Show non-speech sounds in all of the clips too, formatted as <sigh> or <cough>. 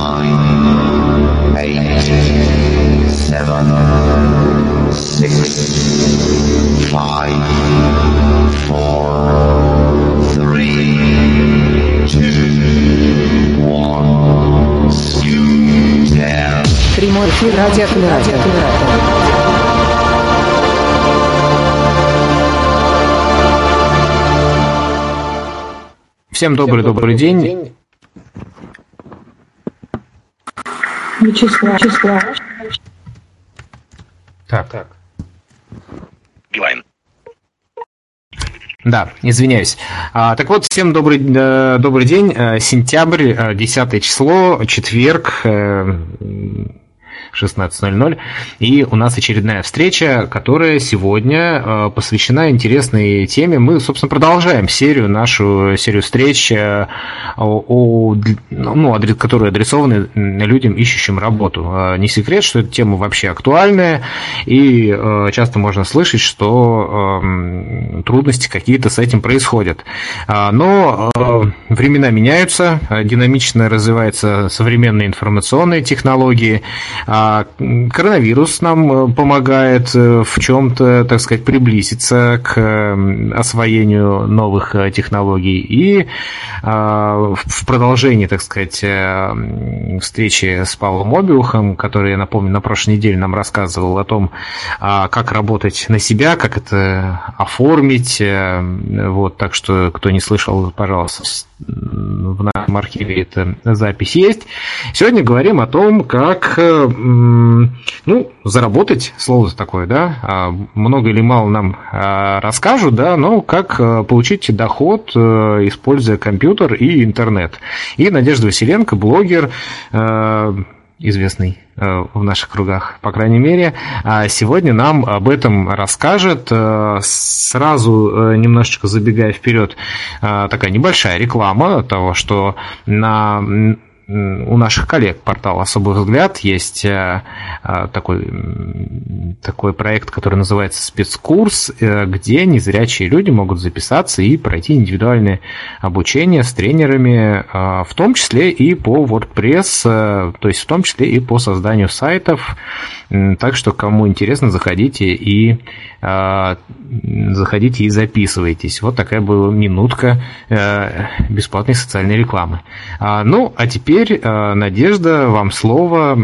nine, eight, seven, six, five, four, three, two, one. Scoot down. Прямой эфир радиокулятор. Всем добрый-добрый день. Вячеслав. Вячеслав. Так, так. Билайн. Да, извиняюсь. А, так вот, всем добрый, э, добрый день. Э, Сентябрь, э, 10 число, четверг. э, 16.00. И у нас очередная встреча, которая сегодня э, посвящена интересной теме. Мы, собственно, продолжаем серию, нашу серию встреч, э, ну, которые адресованы людям, ищущим работу. Э, Не секрет, что эта тема вообще актуальная, и часто можно слышать, что эм, трудности какие-то с этим происходят. Но времена меняются, динамично развиваются современные информационные технологии. А Коронавирус нам э, помогает э, в чем-то, так сказать, приблизиться к освоению новых э, технологий. И а, в продолжении, так сказать, встречи с Павлом Обиухом, который, я напомню, на прошлой неделе нам рассказывал о том, а, как работать на себя, как это оформить. Вот, так что, кто не слышал, пожалуйста, в нашем архиве эта запись есть. Сегодня говорим о том, как ну, заработать, слово такое, да, а, много или мало нам а, расскажут, да, но как э, получить доход, э, используя компьютер и интернет. И Надежда Василенко, блогер, э, известный в наших кругах, по крайней мере, а сегодня нам об этом расскажет. Сразу немножечко забегая вперед, такая небольшая реклама того, что на у наших коллег портала «Особый взгляд» есть э, э, такой, такой проект, который называется «Спецкурс», э, где незрячие люди могут записаться и пройти индивидуальное обучение с тренерами, в том числе и по WordPress, то есть в том числе и по созданию сайтов. Так что, кому интересно, заходите и заходите и записывайтесь. Вот такая была минутка бесплатной социальной рекламы. А, Ну, а теперь, э, Надежда, вам слово.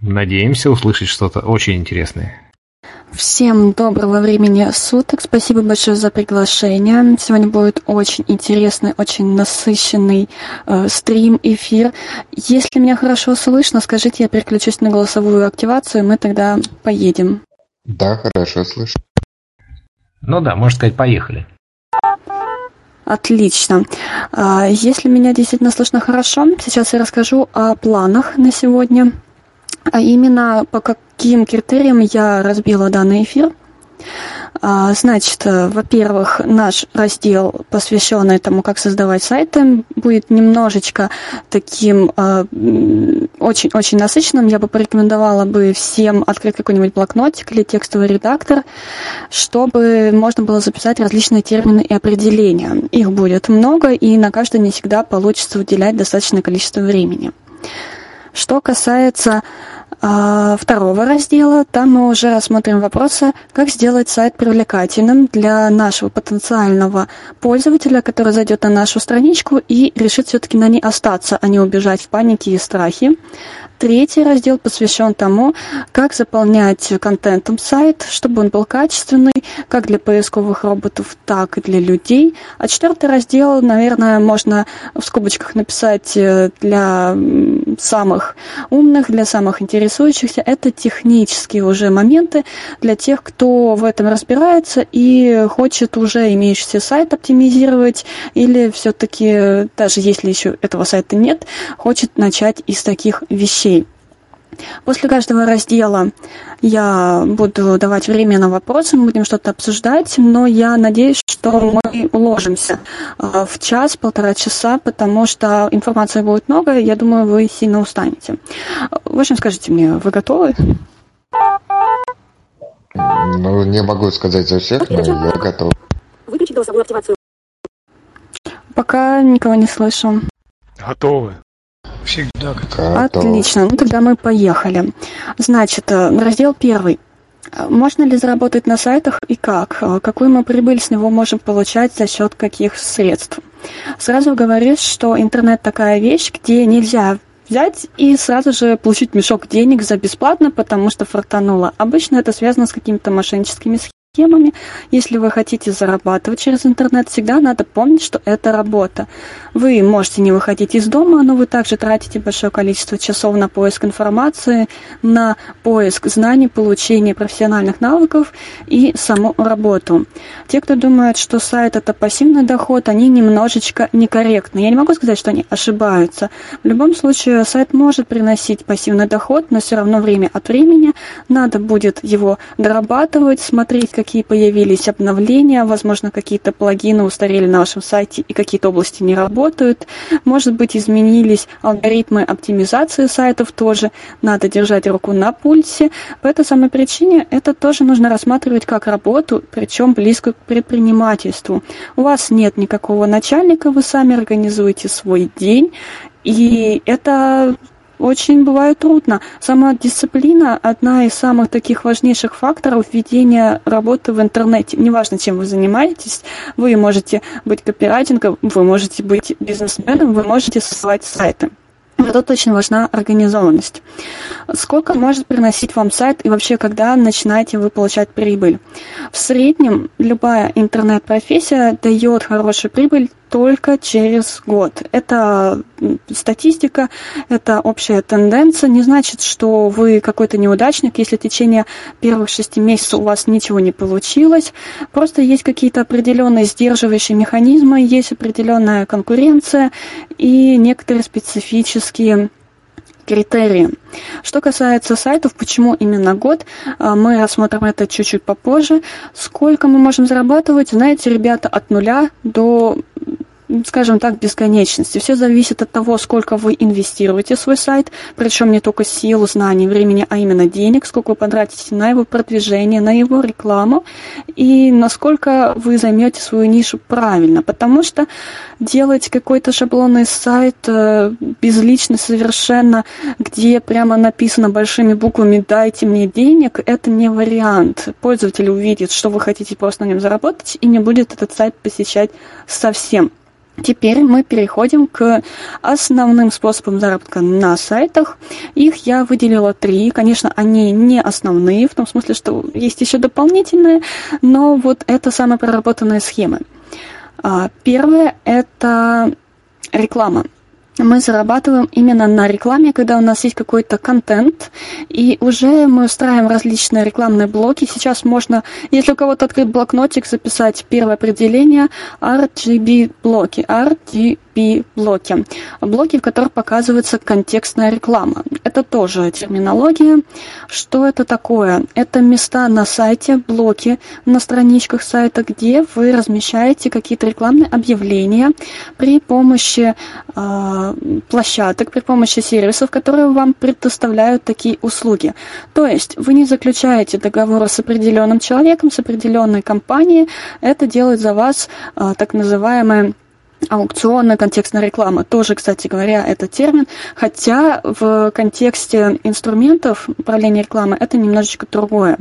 Надеемся услышать что-то очень интересное. Всем доброго времени суток. Спасибо большое за приглашение. Сегодня будет очень интересный, очень насыщенный э, стрим, эфир. Если меня хорошо слышно, скажите, я переключусь на голосовую активацию, и мы тогда поедем. Да, хорошо слышу. Ну да, можно сказать, поехали. Отлично. А, Если меня действительно слышно хорошо, сейчас я расскажу о планах на сегодня, а именно по каким критериям я разбила данный эфир. А, Значит, э, во-первых, наш раздел, посвященный тому, как создавать сайты, будет немножечко таким а, очень-очень насыщенным. Я бы порекомендовала бы всем открыть какой-нибудь блокнотик или текстовый редактор, чтобы можно было записать различные термины и определения. Их будет много, и на каждый не всегда получится уделять достаточное количество времени. Что касается а, второго раздела, там мы уже рассмотрим вопросы, как сделать сайт привлекательным для нашего потенциального пользователя, который зайдет на нашу страничку и решит все-таки на ней остаться, а не убежать в панике и страхе. Третий раздел посвящен тому, как заполнять контентом сайт, чтобы он был качественный, как для поисковых роботов, так и для людей. А четвертый раздел, наверное, можно в скобочках написать э, для самых умных, для самых интересующихся. Это технические уже моменты для тех, кто в этом разбирается и хочет уже имеющийся сайт оптимизировать или все-таки, даже если еще этого сайта нет, хочет начать из таких вещей. После каждого раздела я буду давать время на вопросы, мы будем что-то обсуждать, но я надеюсь, что мы уложимся э, в час-полтора часа, потому что информации будет много, и я думаю, вы сильно устанете. В общем, скажите мне, вы готовы? Ну, не могу сказать за всех, но я готов. Выключить голосовую активацию. Пока никого не слышу. Готовы. Всегда. Готов. Отлично, ну тогда мы поехали. Значит, э, раздел первый. Можно ли заработать на сайтах и как? Э, Какую мы прибыль с него можем получать за счет каких средств? Сразу говорю, что интернет такая вещь, где нельзя взять и сразу же получить мешок денег за бесплатно, потому что фартануло. Обычно это связано с какими-то мошенническими схемами. Если вы хотите зарабатывать через интернет, всегда надо помнить, что это работа. Вы можете не выходить из дома, но вы также тратите большое количество часов на поиск информации, на поиск знаний, получение профессиональных навыков и саму работу. Те, кто думает, что сайт это пассивный доход, они немножечко некорректны. Я не могу сказать, что они ошибаются. В любом случае, сайт может приносить пассивный доход, но все равно время от времени надо будет его дорабатывать, смотреть, какие появились обновления, возможно, какие-то плагины устарели на вашем сайте и какие-то области не работают. Может быть, изменились алгоритмы оптимизации сайтов тоже. Надо держать руку на пульсе. По этой самой причине это тоже нужно рассматривать как работу, причем близко к предпринимательству. У вас нет никакого начальника, вы сами организуете свой день, и это очень бывает трудно. Самодисциплина – одна из самых таких важнейших факторов ведения работы в интернете. Неважно, чем вы занимаетесь, вы можете быть копирайтингом, вы можете быть бизнесменом, вы можете создавать сайты. Но тут очень важна организованность. Сколько может приносить вам сайт и вообще, когда начинаете вы получать прибыль? В среднем любая интернет-профессия дает хорошую прибыль только через год. Это статистика, это общая тенденция. Не значит, что вы какой-то неудачник, если в течение первых шести месяцев у вас ничего не получилось. Просто есть какие-то определенные сдерживающие механизмы, есть определенная конкуренция и некоторые специфические критерии. Что касается сайтов, почему именно год, мы рассмотрим это чуть-чуть попозже. Сколько мы можем зарабатывать, знаете, ребята, от нуля до скажем так, бесконечности. Все зависит от того, сколько вы инвестируете в свой сайт, причем не только сил, знаний, времени, а именно денег, сколько вы потратите на его продвижение, на его рекламу и насколько вы займете свою нишу правильно. Потому что делать какой-то шаблонный сайт э, безлично совершенно, где прямо написано большими буквами «дайте мне денег», это не вариант. Пользователь увидит, что вы хотите просто на нем заработать и не будет этот сайт посещать совсем. Теперь мы переходим к основным способам заработка на сайтах. Их я выделила три. Конечно, они не основные, в том смысле, что есть еще дополнительные, но вот это самые проработанные схемы. А, Первое – это реклама мы зарабатываем именно на рекламе, когда у нас есть какой-то контент, и уже мы устраиваем различные рекламные блоки. Сейчас можно, если у кого-то открыт блокнотик, записать первое определение RGB блоки. RGB блоки. Блоки, в которых показывается контекстная реклама. Это тоже терминология. Что это такое? Это места на сайте, блоки на страничках сайта, где вы размещаете какие-то рекламные объявления при помощи э, площадок, при помощи сервисов, которые вам предоставляют такие услуги. То есть вы не заключаете договора с определенным человеком, с определенной компанией. Это делает за вас э, так называемая аукционная контекстная реклама. Тоже, кстати говоря, это термин, хотя в контексте инструментов управления рекламой это немножечко другое.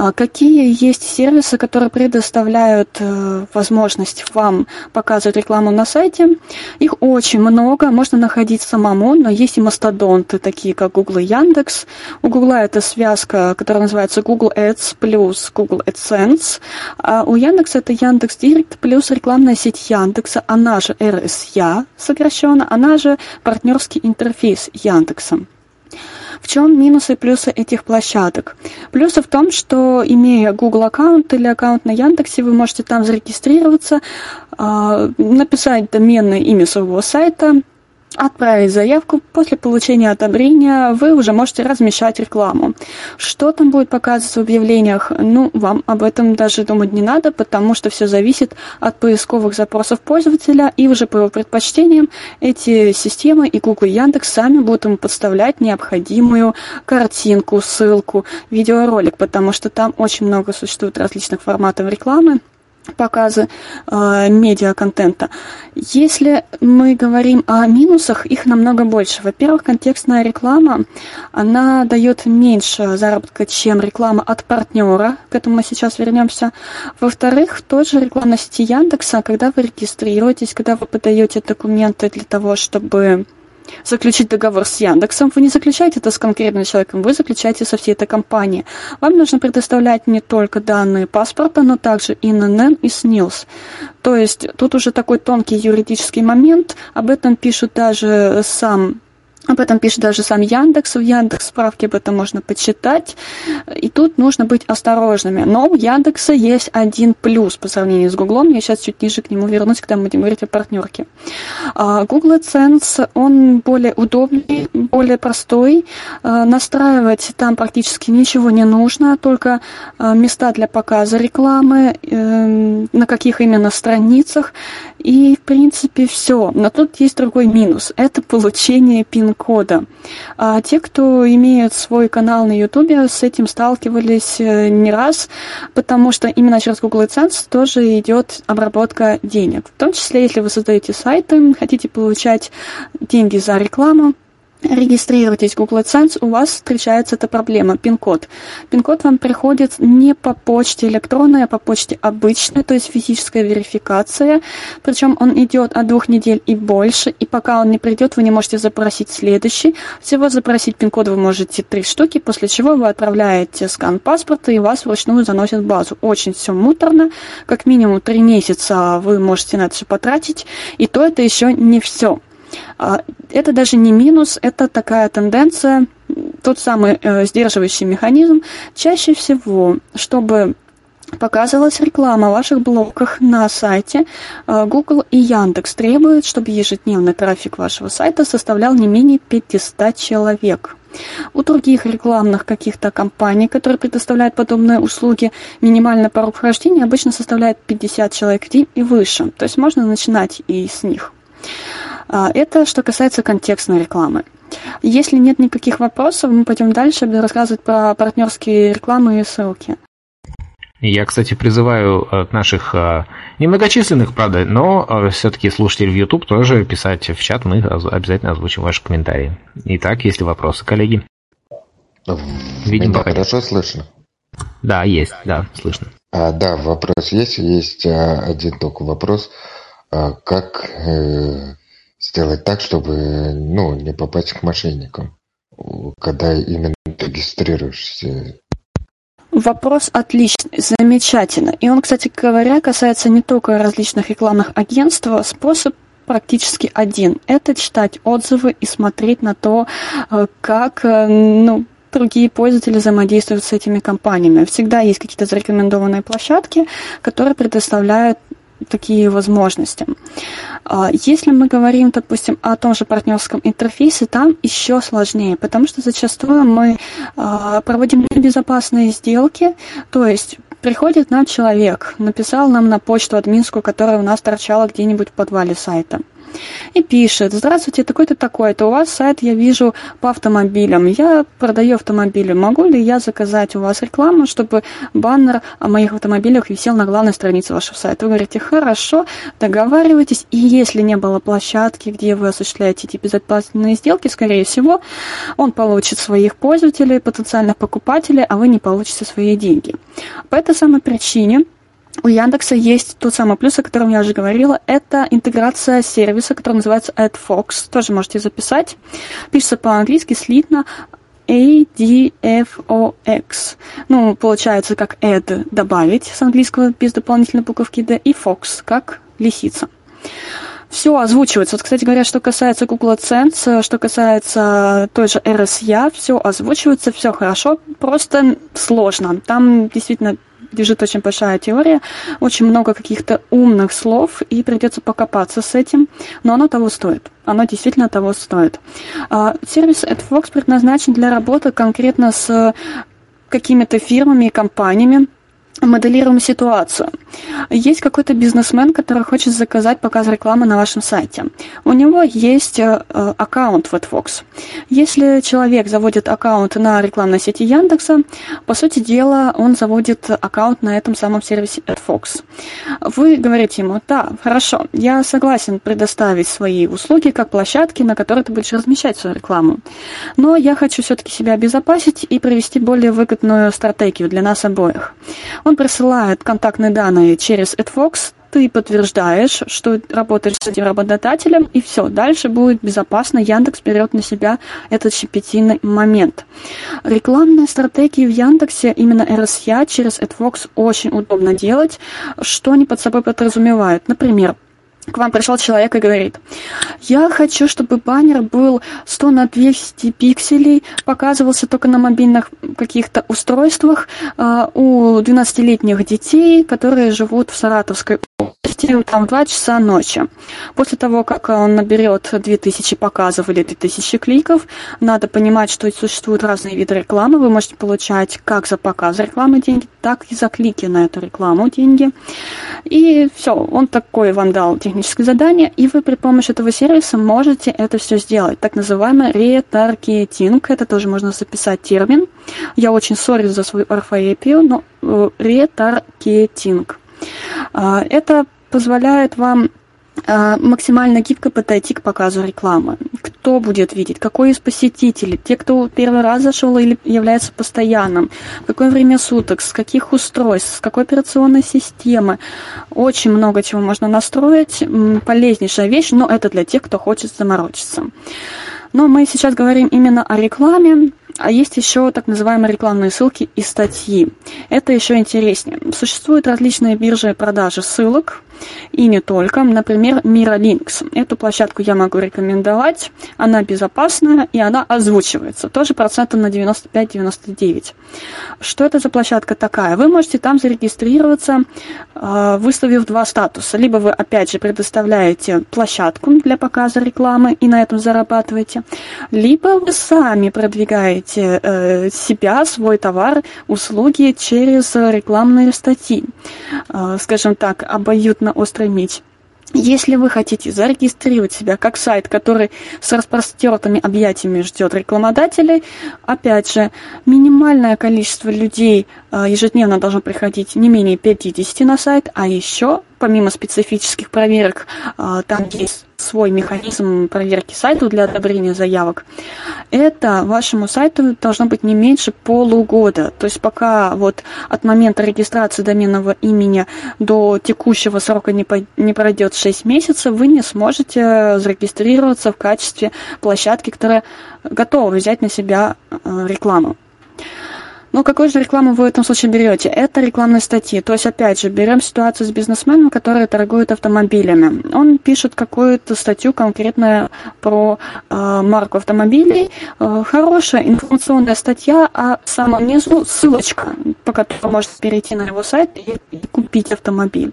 А Какие есть сервисы, которые предоставляют э, возможность вам показывать рекламу на сайте? Их очень много, можно находить самому, но есть и мастодонты, такие как Google и Яндекс. У Google это связка, которая называется Google Ads плюс Google AdSense. А у Яндекса это Яндекс Директ плюс рекламная сеть Яндекса, она же RSЯ сокращенно, она же партнерский интерфейс Яндекса. В чем минусы и плюсы этих площадок? Плюсы в том, что имея Google аккаунт или аккаунт на Яндексе, вы можете там зарегистрироваться, а, написать доменное имя своего сайта, отправить заявку. После получения одобрения вы уже можете размещать рекламу. Что там будет показываться в объявлениях? Ну, вам об этом даже думать не надо, потому что все зависит от поисковых запросов пользователя, и уже по его предпочтениям эти системы и Google и Яндекс сами будут ему подставлять необходимую картинку, ссылку, видеоролик, потому что там очень много существует различных форматов рекламы, показы э, медиа-контента. Если мы говорим о минусах, их намного больше. Во-первых, контекстная реклама, она дает меньше заработка, чем реклама от партнера, к этому мы сейчас вернемся. Во-вторых, тоже реклама на сети Яндекса, когда вы регистрируетесь, когда вы подаете документы для того, чтобы заключить договор с Яндексом, вы не заключаете это с конкретным человеком, вы заключаете со всей этой компанией. Вам нужно предоставлять не только данные паспорта, но также ИНН и СНИЛС. То есть тут уже такой тонкий юридический момент, об этом пишут даже сам об этом пишет даже сам Яндекс. В Яндекс справке об этом можно почитать. И тут нужно быть осторожными. Но у Яндекса есть один плюс по сравнению с Гуглом. Я сейчас чуть ниже к нему вернусь, когда мы будем говорить о партнерке. А, Google AdSense, он более удобный, более простой. А, настраивать там практически ничего не нужно, только а, места для показа рекламы, эм, на каких именно страницах. И, в принципе, все. Но тут есть другой минус. Это получение пин-кода. А те, кто имеют свой канал на Ютубе, с этим сталкивались э, не раз, потому что именно через Google AdSense тоже идет обработка денег. В том числе, если вы создаете сайты, хотите получать деньги за рекламу, регистрируетесь в Google AdSense, у вас встречается эта проблема, пин-код. Пин-код вам приходит не по почте электронной, а по почте обычной, то есть физическая верификация. Причем он идет от двух недель и больше, и пока он не придет, вы не можете запросить следующий. Всего запросить пин-код вы можете три штуки, после чего вы отправляете скан паспорта, и вас вручную заносят в базу. Очень все муторно, как минимум три месяца вы можете на это все потратить, и то это еще не все. А, это даже не минус, это такая тенденция, тот самый э, сдерживающий механизм. Чаще всего, чтобы показывалась реклама в ваших блоках на сайте, э, Google и Яндекс требуют, чтобы ежедневный трафик вашего сайта составлял не менее 500 человек. У других рекламных каких-то компаний, которые предоставляют подобные услуги, минимальный порог вхождения обычно составляет 50 человек и выше. То есть можно начинать и с них. А, это что касается контекстной рекламы. Если нет никаких вопросов, мы пойдем дальше, буду рассказывать про партнерские рекламы и ссылки. Я, кстати, призываю э, наших э, немногочисленных, правда, но э, все-таки слушателей в YouTube тоже писать в чат, мы обязательно озвучим ваши комментарии. Итак, есть ли вопросы, коллеги? Видим, Меня хорошо слышно? Да, есть, да, слышно. А, да, вопрос есть, есть а, один только вопрос. А, как сделать так, чтобы ну, не попасть к мошенникам, когда именно регистрируешься. Вопрос отличный, замечательно. И он, кстати говоря, касается не только различных рекламных агентств, способ практически один. Это читать отзывы и смотреть на то, э, как э, ну, другие пользователи взаимодействуют с этими компаниями. Всегда есть какие-то зарекомендованные площадки, которые предоставляют такие возможности. А, если мы говорим, допустим, о том же партнерском интерфейсе, там еще сложнее, потому что зачастую мы а, проводим небезопасные сделки, то есть приходит нам человек, написал нам на почту админскую, которая у нас торчала где-нибудь в подвале сайта и пишет, здравствуйте, такой-то такой-то, у вас сайт, я вижу, по автомобилям, я продаю автомобили, могу ли я заказать у вас рекламу, чтобы баннер о моих автомобилях висел на главной странице вашего сайта? Вы говорите, хорошо, договаривайтесь, и если не было площадки, где вы осуществляете эти безопасные сделки, скорее всего, он получит своих пользователей, потенциальных покупателей, а вы не получите свои деньги. По этой самой причине у Яндекса есть тот самый плюс, о котором я уже говорила. Это интеграция сервиса, который называется AdFox. Тоже можете записать. Пишется по-английски слитно ADFOX. Ну, получается, как add – добавить с английского без дополнительной буковки D, и Fox – как лисица. Все озвучивается. Вот, кстати говоря, что касается Google AdSense, что касается той же RSA, все озвучивается, все хорошо, просто сложно. Там действительно лежит очень большая теория, очень много каких-то умных слов, и придется покопаться с этим, но оно того стоит. Оно действительно того стоит. А, сервис AdFox предназначен для работы конкретно с какими-то фирмами и компаниями, моделируем ситуацию. Есть какой-то бизнесмен, который хочет заказать показ рекламы на вашем сайте. У него есть э, аккаунт в AdFox. Если человек заводит аккаунт на рекламной сети Яндекса, по сути дела, он заводит аккаунт на этом самом сервисе AdFox. Вы говорите ему, да, хорошо, я согласен предоставить свои услуги как площадки, на которой ты будешь размещать свою рекламу. Но я хочу все-таки себя обезопасить и провести более выгодную стратегию для нас обоих. Он присылает контактные данные через AdFox, ты подтверждаешь, что работаешь с этим работодателем, и все, дальше будет безопасно, Яндекс берет на себя этот щепетильный момент. Рекламные стратегии в Яндексе, именно RSA через AdFox очень удобно делать, что они под собой подразумевают. Например, к вам пришел человек и говорит, я хочу, чтобы баннер был 100 на 200 пикселей, показывался только на мобильных каких-то устройствах э, у 12-летних детей, которые живут в Саратовской области, там, в 2 часа ночи. После того, как он наберет 2000 показов или 2000 кликов, надо понимать, что существуют разные виды рекламы. Вы можете получать как за показ рекламы деньги, так и за клики на эту рекламу деньги. И все, он такой вам дал техническое задание, и вы при помощи этого сервиса можете это все сделать. Так называемый ретаргетинг, это тоже можно записать термин. Я очень сорю за свою орфоэпию, но э, ретаргетинг. А, это позволяет вам а, максимально гибко подойти к показу рекламы. Кто будет видеть, какой из посетителей, те, кто первый раз зашел или является постоянным, в какое время суток, с каких устройств, с какой операционной системы. Очень много чего можно настроить, полезнейшая вещь, но это для тех, кто хочет заморочиться. Но мы сейчас говорим именно о рекламе, а есть еще так называемые рекламные ссылки и статьи. Это еще интереснее. Существуют различные биржи продажи ссылок, и не только. Например, Miralinks. Эту площадку я могу рекомендовать. Она безопасная и она озвучивается. Тоже процентов на 95-99. Что это за площадка такая? Вы можете там зарегистрироваться, а, выставив два статуса. Либо вы, опять же, предоставляете площадку для показа рекламы и на этом зарабатываете, либо вы сами продвигаете э, себя, свой товар, услуги через рекламные статьи. А, скажем так, обоюдно на острый меч. Если вы хотите зарегистрировать себя как сайт, который с распростертыми объятиями ждет рекламодателей, опять же, минимальное количество людей э, ежедневно должно приходить не менее 50 на сайт, а еще помимо специфических проверок, а, там есть свой механизм проверки сайта для одобрения заявок. Это вашему сайту должно быть не меньше полугода. То есть пока вот от момента регистрации доменного имени до текущего срока не, не пройдет 6 месяцев, вы не сможете зарегистрироваться в качестве площадки, которая готова взять на себя э, рекламу. Ну, какую же рекламу вы в этом случае берете? Это рекламные статьи. То есть, опять же, берем ситуацию с бизнесменом, который торгует автомобилями. Он пишет какую-то статью конкретно про э, марку автомобилей. Э, хорошая информационная статья, а в самом низу ссылочка, по которой можете перейти на его сайт и, и купить автомобиль.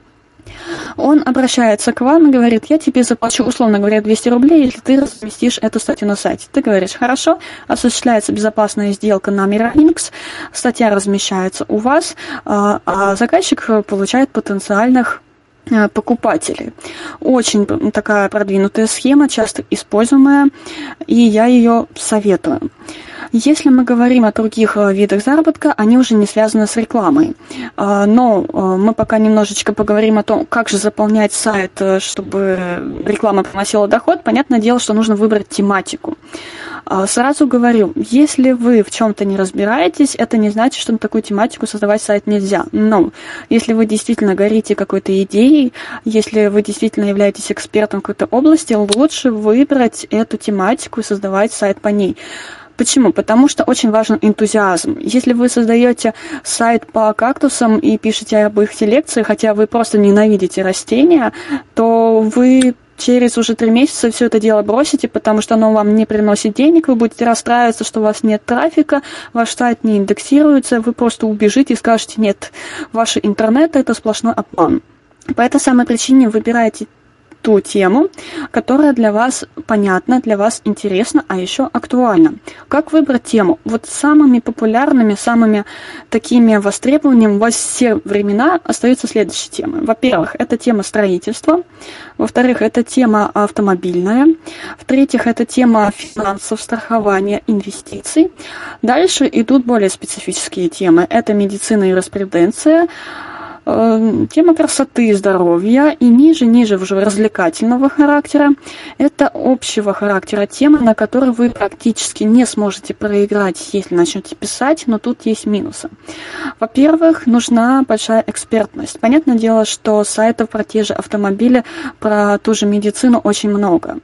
Он обращается к вам и говорит, я тебе заплачу, условно говоря, 200 рублей, если ты разместишь эту статью на сайте. Ты говоришь, хорошо, осуществляется безопасная сделка на Miralinks, статья размещается у вас, а, а заказчик получает потенциальных э, покупателей. Очень такая продвинутая схема, часто используемая, и я ее советую. Если мы говорим о других э, видах заработка, они уже не связаны с рекламой. А, но э, мы пока немножечко поговорим о том, как же заполнять сайт, э, чтобы реклама приносила доход. Понятное дело, что нужно выбрать тематику. А, сразу говорю, если вы в чем-то не разбираетесь, это не значит, что на такую тематику создавать сайт нельзя. Но если вы действительно горите какой-то идеей, если вы действительно являетесь экспертом какой-то области, лучше выбрать эту тематику и создавать сайт по ней. Почему? Потому что очень важен энтузиазм. Если вы создаете сайт по кактусам и пишете об их селекции, хотя вы просто ненавидите растения, то вы через уже три месяца все это дело бросите, потому что оно вам не приносит денег, вы будете расстраиваться, что у вас нет трафика, ваш сайт не индексируется, вы просто убежите и скажете, нет, ваши интернеты это сплошной обман. По этой самой причине выбирайте ту тему, которая для вас понятна, для вас интересна, а еще актуальна. Как выбрать тему? Вот самыми популярными, самыми такими востребованными во все времена остаются следующие темы. Во-первых, это тема строительства. Во-вторых, это тема автомобильная. В-третьих, это тема финансов, страхования, инвестиций. Дальше идут более специфические темы. Это медицина и юриспруденция, тема красоты и здоровья, и ниже-ниже уже развлекательного характера. Это общего характера темы, на которые вы практически не сможете проиграть, если начнете писать, но тут есть минусы. Во-первых, нужна большая экспертность. Понятное дело, что сайтов про те же автомобили, про ту же медицину очень много.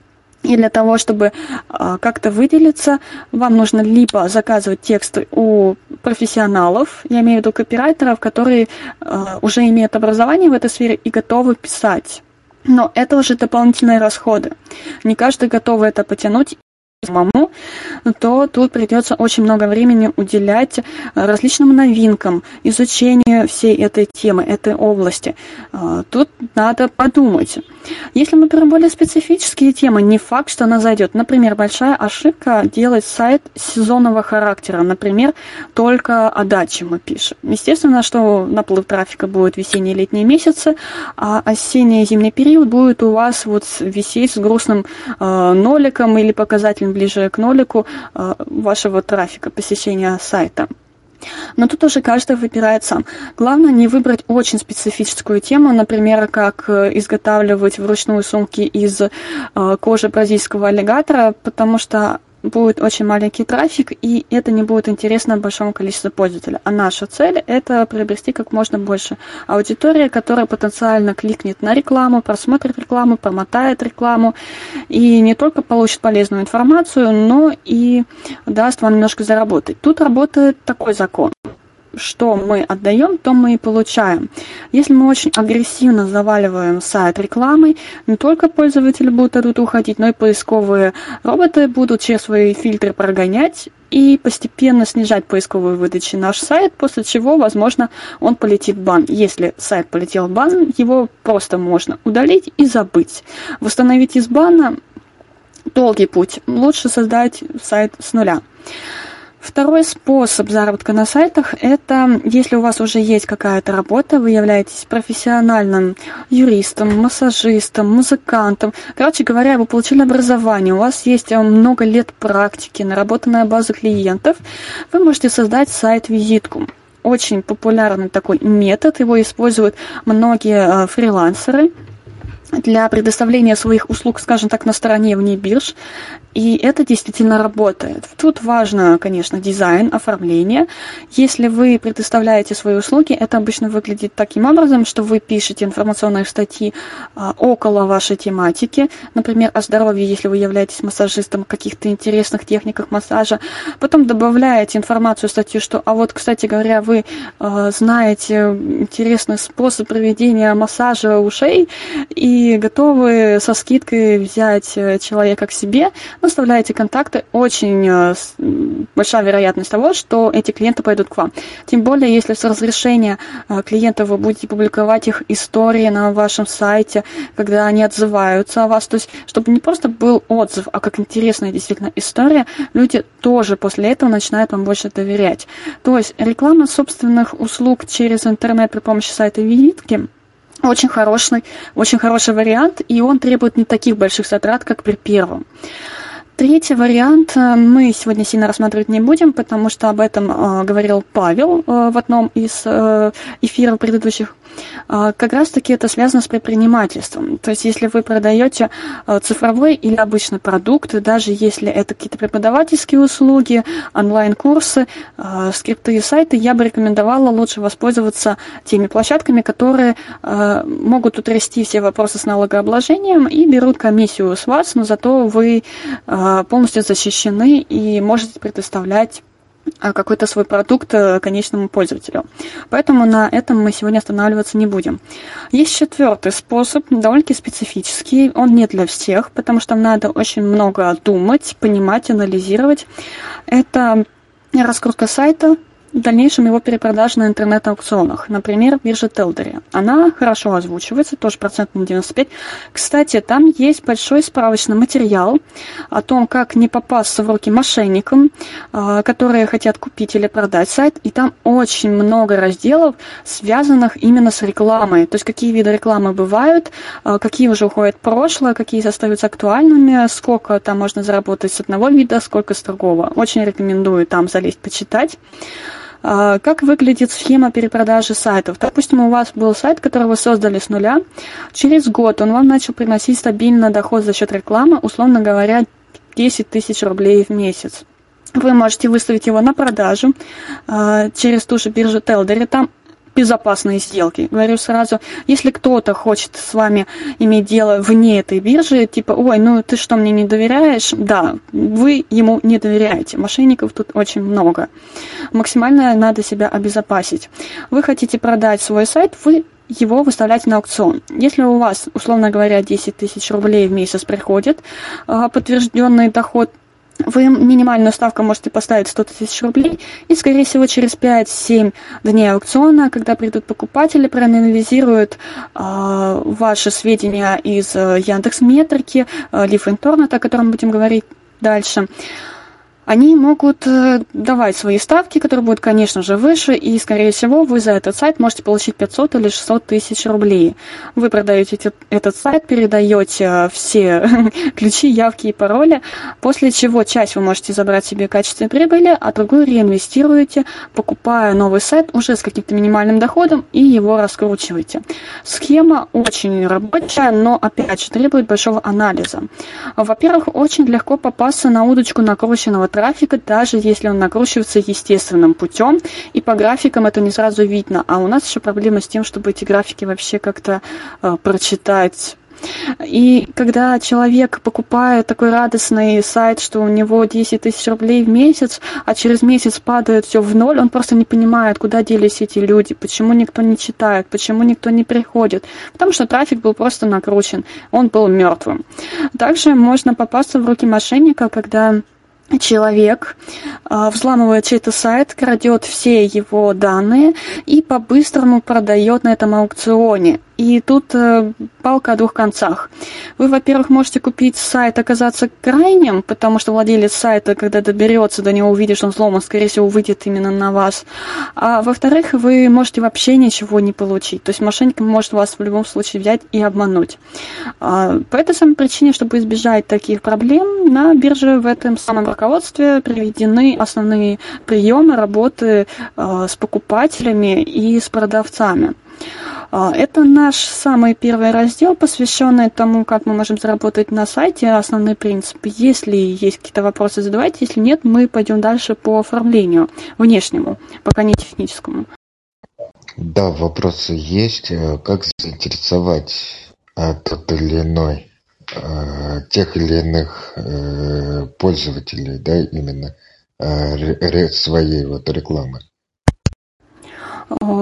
И для того, чтобы э, как-то выделиться, вам нужно либо заказывать тексты у профессионалов, я имею в виду копирайтеров, которые э, уже имеют образование в этой сфере и готовы писать. Но это уже дополнительные расходы. Не каждый готов это потянуть самому, то тут придется очень много времени уделять различным новинкам, изучению всей этой темы, этой области. А, тут надо подумать. Если мы берем более специфические темы, не факт, что она зайдет. Например, большая ошибка делать сайт сезонного характера. Например, только о даче мы пишем. Естественно, что наплыв трафика будет весенние и летние месяцы, а осенний и зимний период будет у вас вот висеть с грустным э, ноликом или показателем ближе к нолику э, вашего трафика, посещения сайта. Но тут уже каждый выбирает сам. Главное не выбрать очень специфическую тему, например, как э, изготавливать вручную сумки из э, кожи бразильского аллигатора, потому что будет очень маленький трафик, и это не будет интересно большому количеству пользователей. А наша цель – это приобрести как можно больше аудитории, которая потенциально кликнет на рекламу, просмотрит рекламу, промотает рекламу, и не только получит полезную информацию, но и даст вам немножко заработать. Тут работает такой закон что мы отдаем, то мы и получаем. Если мы очень агрессивно заваливаем сайт рекламой, не только пользователи будут оттуда уходить, но и поисковые роботы будут через свои фильтры прогонять и постепенно снижать поисковую выдачу наш сайт, после чего, возможно, он полетит в бан. Если сайт полетел в бан, его просто можно удалить и забыть. Восстановить из бана долгий путь. Лучше создать сайт с нуля. Второй способ заработка на сайтах – это если у вас уже есть какая-то работа, вы являетесь профессиональным юристом, массажистом, музыкантом. Короче говоря, вы получили образование, у вас есть э, много лет практики, наработанная база клиентов, вы можете создать сайт-визитку очень популярный такой метод, его используют многие э, фрилансеры для предоставления своих услуг, скажем так, на стороне вне бирж. И это действительно работает. Тут важно, конечно, дизайн, оформление. Если вы предоставляете свои услуги, это обычно выглядит таким образом, что вы пишете информационные статьи а, около вашей тематики, например, о здоровье, если вы являетесь массажистом, каких-то интересных техниках массажа. Потом добавляете информацию в статью, что, а вот, кстати говоря, вы а, знаете интересный способ проведения массажа ушей и готовы со скидкой взять э, человека к себе, оставляете контакты, очень э, большая вероятность того, что эти клиенты пойдут к вам. Тем более, если с разрешения э, клиентов вы будете публиковать их истории на вашем сайте, когда они отзываются о вас, то есть, чтобы не просто был отзыв, а как интересная действительно история, люди тоже после этого начинают вам больше доверять. То есть, реклама собственных услуг через интернет при помощи сайта визитки очень хороший, очень хороший вариант, и он требует не таких больших затрат, как при первом. Третий вариант э, мы сегодня сильно рассматривать не будем, потому что об этом э, говорил Павел э, в одном из эфиров предыдущих. Э, как раз-таки это связано с предпринимательством. То есть, если вы продаете э, цифровой или обычный продукт, даже если это какие-то преподавательские услуги, онлайн-курсы, э, скрипты и сайты, я бы рекомендовала лучше воспользоваться теми площадками, которые могут утрясти все вопросы с налогообложением и берут комиссию с вас, но зато вы а, полностью защищены и можете предоставлять а, какой-то свой продукт э, конечному пользователю. Поэтому на этом мы сегодня останавливаться не будем. Есть четвертый способ, довольно-таки специфический. Он не для всех, потому что надо очень много думать, понимать, анализировать. Это раскрутка сайта в дальнейшем его перепродажи на интернет-аукционах, например, биржа Телдери. Она хорошо озвучивается, тоже процент на 95. Кстати, там есть большой справочный материал о том, как не попасться в руки мошенникам, а, которые хотят купить или продать сайт, и там очень много разделов, связанных именно с рекламой, то есть какие виды рекламы бывают, а, какие уже уходят в прошлое, какие остаются актуальными, сколько там можно заработать с одного вида, сколько с другого. Очень рекомендую там залезть, почитать. А, как выглядит схема перепродажи сайтов? Допустим, у вас был сайт, который вы создали с нуля. Через год он вам начал приносить стабильный доход за счет рекламы, условно говоря, 10 тысяч рублей в месяц. Вы можете выставить его на продажу э, через ту же биржу Телдери. Там безопасные сделки. Говорю сразу, если кто-то хочет с вами иметь дело вне этой биржи, типа, ой, ну ты что, мне не доверяешь? Да, вы ему не доверяете. Мошенников тут очень много. Максимально надо себя обезопасить. Вы хотите продать свой сайт, вы его выставляете на аукцион. Если у вас, условно говоря, 10 тысяч рублей в месяц приходит а, подтвержденный доход, вы минимальную ставку можете поставить 100 тысяч рублей, и, скорее всего, через 5-7 дней аукциона, когда придут покупатели, проанализируют э, ваши сведения из э, Яндекс Метрики, э, Leaf Internet, о котором будем говорить дальше, они могут э, давать свои ставки, которые будут, конечно же, выше, и, скорее всего, вы за этот сайт можете получить 500 или 600 тысяч рублей. Вы продаете этот сайт, передаете все <laughs> ключи, явки и пароли, после чего часть вы можете забрать себе качественной прибыли, а другую реинвестируете, покупая новый сайт уже с каким-то минимальным доходом и его раскручиваете. Схема очень рабочая, но, опять же, требует большого анализа. Во-первых, очень легко попасться на удочку накрученного трафика, даже если он накручивается естественным путем, и по графикам это не сразу видно. А у нас еще проблема с тем, чтобы эти графики вообще как-то э, прочитать и когда человек покупает такой радостный сайт, что у него 10 тысяч рублей в месяц, а через месяц падает все в ноль, он просто не понимает, куда делись эти люди, почему никто не читает, почему никто не приходит. Потому что трафик был просто накручен, он был мертвым. Также можно попасться в руки мошенника, когда человек а, взламывает чей-то сайт, крадет все его данные и по-быстрому продает на этом аукционе. И тут э, палка о двух концах. Вы, во-первых, можете купить сайт, оказаться крайним, потому что владелец сайта, когда доберется до него, увидит, что он взломан, скорее всего, выйдет именно на вас. А во-вторых, вы можете вообще ничего не получить. То есть мошенник может вас в любом случае взять и обмануть. А, по этой самой причине, чтобы избежать таких проблем, на бирже в этом самом руководстве приведены основные приемы работы а, с покупателями и с продавцами. А, это наш самый первый раздел, посвященный тому, как мы можем заработать на сайте, основные принципы. Если есть какие-то вопросы, задавайте. Если нет, мы пойдем дальше по оформлению внешнему, пока не техническому. Да, вопросы есть. Э, как заинтересовать тот или иной, а, тех или иных э, пользователей, да, именно своей вот рекламы?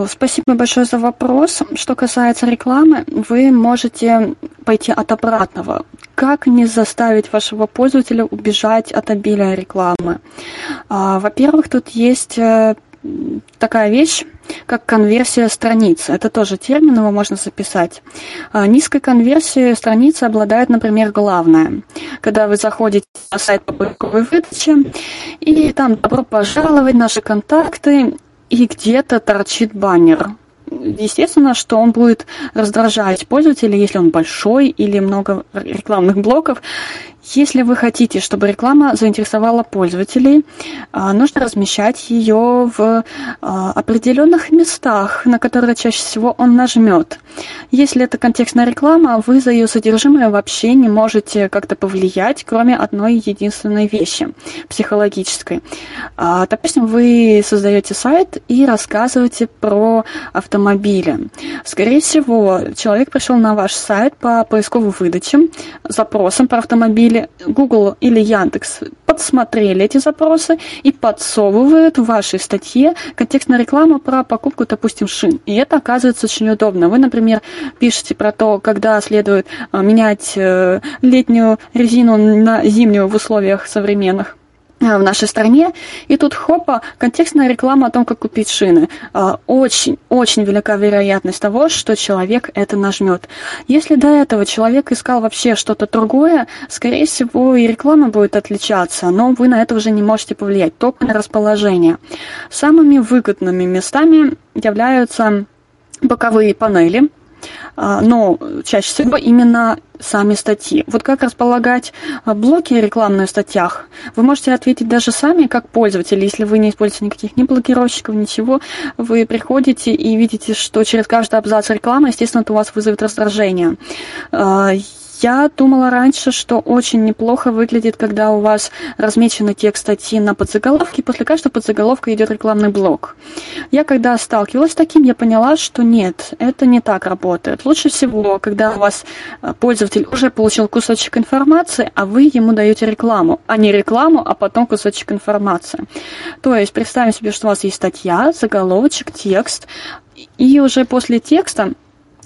Спасибо большое за вопрос. Что касается рекламы, вы можете пойти от обратного. Как не заставить вашего пользователя убежать от обилия рекламы? А, во-первых, тут есть э, такая вещь, как конверсия страницы. Это тоже термин, его можно записать. А, низкой конверсией страница обладает, например, главное. Когда вы заходите на сайт по поисковой выдаче, и там добро пожаловать, наши контакты, и где-то торчит баннер. Естественно, что он будет раздражать пользователя, если он большой или много рекламных блоков, если вы хотите, чтобы реклама заинтересовала пользователей, а, нужно размещать ее в а, определенных местах, на которые чаще всего он нажмет. Если это контекстная реклама, вы за ее содержимое вообще не можете как-то повлиять, кроме одной единственной вещи психологической. А, допустим, вы создаете сайт и рассказываете про автомобили. Скорее всего, человек пришел на ваш сайт по поисковой выдаче запросом про автомобили, Google или Яндекс подсмотрели эти запросы и подсовывают в вашей статье контекстная реклама про покупку, допустим, шин. И это оказывается очень удобно. Вы, например, пишете про то, когда следует э, менять э, летнюю резину на зимнюю в условиях современных в нашей стране. И тут хопа, контекстная реклама о том, как купить шины. Очень-очень э, велика вероятность того, что человек это нажмет. Если до этого человек искал вообще что-то другое, скорее всего и реклама будет отличаться, но вы на это уже не можете повлиять, только на расположение. Самыми выгодными местами являются боковые панели, но чаще всего именно сами статьи. Вот как располагать а, блоки рекламных статьях, вы можете ответить даже сами, как пользователь, если вы не используете никаких ни блокировщиков, ничего, вы приходите и видите, что через каждый абзац рекламы, естественно, это у вас вызовет раздражение. Я думала раньше, что очень неплохо выглядит, когда у вас размеченный текст статьи на подзаголовке, и после каждого подзаголовка идет рекламный блок. Я когда сталкивалась с таким, я поняла, что нет, это не так работает. Лучше всего, когда у вас э, пользователь уже получил кусочек информации, а вы ему даете рекламу, а не рекламу, а потом кусочек информации. То есть представим себе, что у вас есть статья, заголовочек, текст, и уже после текста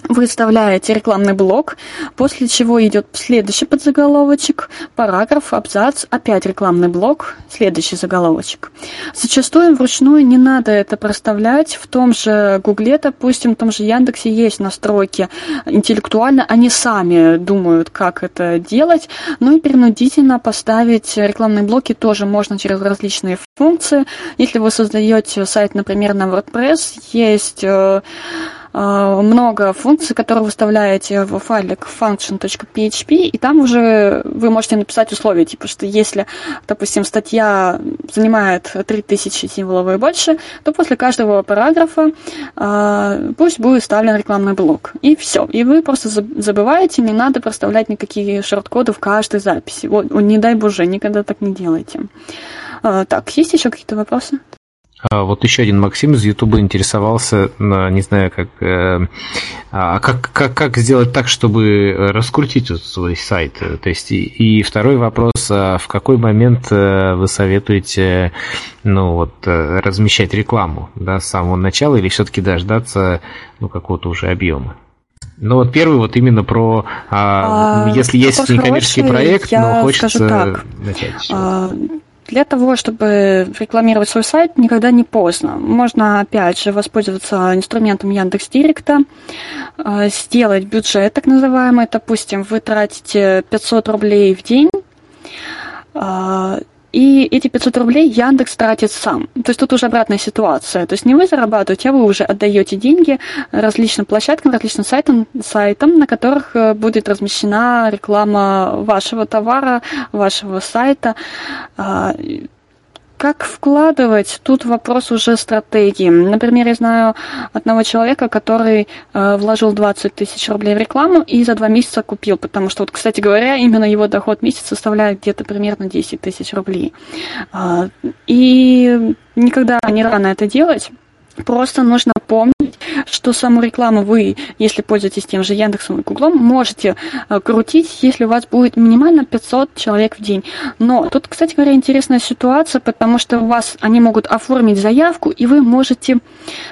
вы вставляете рекламный блок, после чего идет следующий подзаголовочек, параграф, абзац, опять рекламный блок, следующий заголовочек. Зачастую вручную не надо это проставлять. В том же Гугле, допустим, в том же Яндексе есть настройки интеллектуально, они сами думают, как это делать, ну и принудительно поставить рекламные блоки тоже можно через различные функции. Если вы создаете сайт, например, на WordPress, есть Э, много функций, которые выставляете в файлик function.php, и там уже вы можете написать условия, типа, что если, допустим, статья занимает 3000 символов и больше, то после каждого параграфа э, пусть будет вставлен рекламный блок. И все. И вы просто забываете, не надо проставлять никакие шорт-коды в каждой записи. Вот, не дай боже, никогда так не делайте. Э, так, есть еще какие-то вопросы? А вот еще один Максим из Ютуба интересовался, не знаю, как, э, а как, как, как сделать так, чтобы раскрутить свой сайт. То есть, и, и второй вопрос, а в какой момент э, вы советуете ну, вот, э, размещать рекламу да, с самого начала или все-таки дождаться ну, какого-то уже объема? Ну вот первый вот именно про, а, если есть некоммерческий проект, но хочется начать. А, для того, чтобы рекламировать свой сайт, никогда не поздно. Можно, опять же, воспользоваться инструментом Яндекс Директа, э, сделать бюджет, так называемый. Допустим, вы тратите 500 рублей в день, э, и эти 500 рублей Яндекс тратит сам. То есть тут уже обратная ситуация. То есть не вы зарабатываете, а вы уже отдаете деньги различным площадкам, различным сайтам, сайтам на которых э, будет размещена реклама вашего товара, вашего сайта. Как вкладывать? Тут вопрос уже стратегии. Например, я знаю одного человека, который э, вложил 20 тысяч рублей в рекламу и за два месяца купил, потому что, вот, кстати говоря, именно его доход в месяц составляет где-то примерно 10 тысяч рублей. Э, и никогда не рано это делать. Просто нужно помнить, что саму рекламу вы, если пользуетесь тем же Яндексом и Гуглом, можете э, крутить, если у вас будет минимально 500 человек в день. Но тут, кстати говоря, интересная ситуация, потому что у вас они могут оформить заявку, и вы можете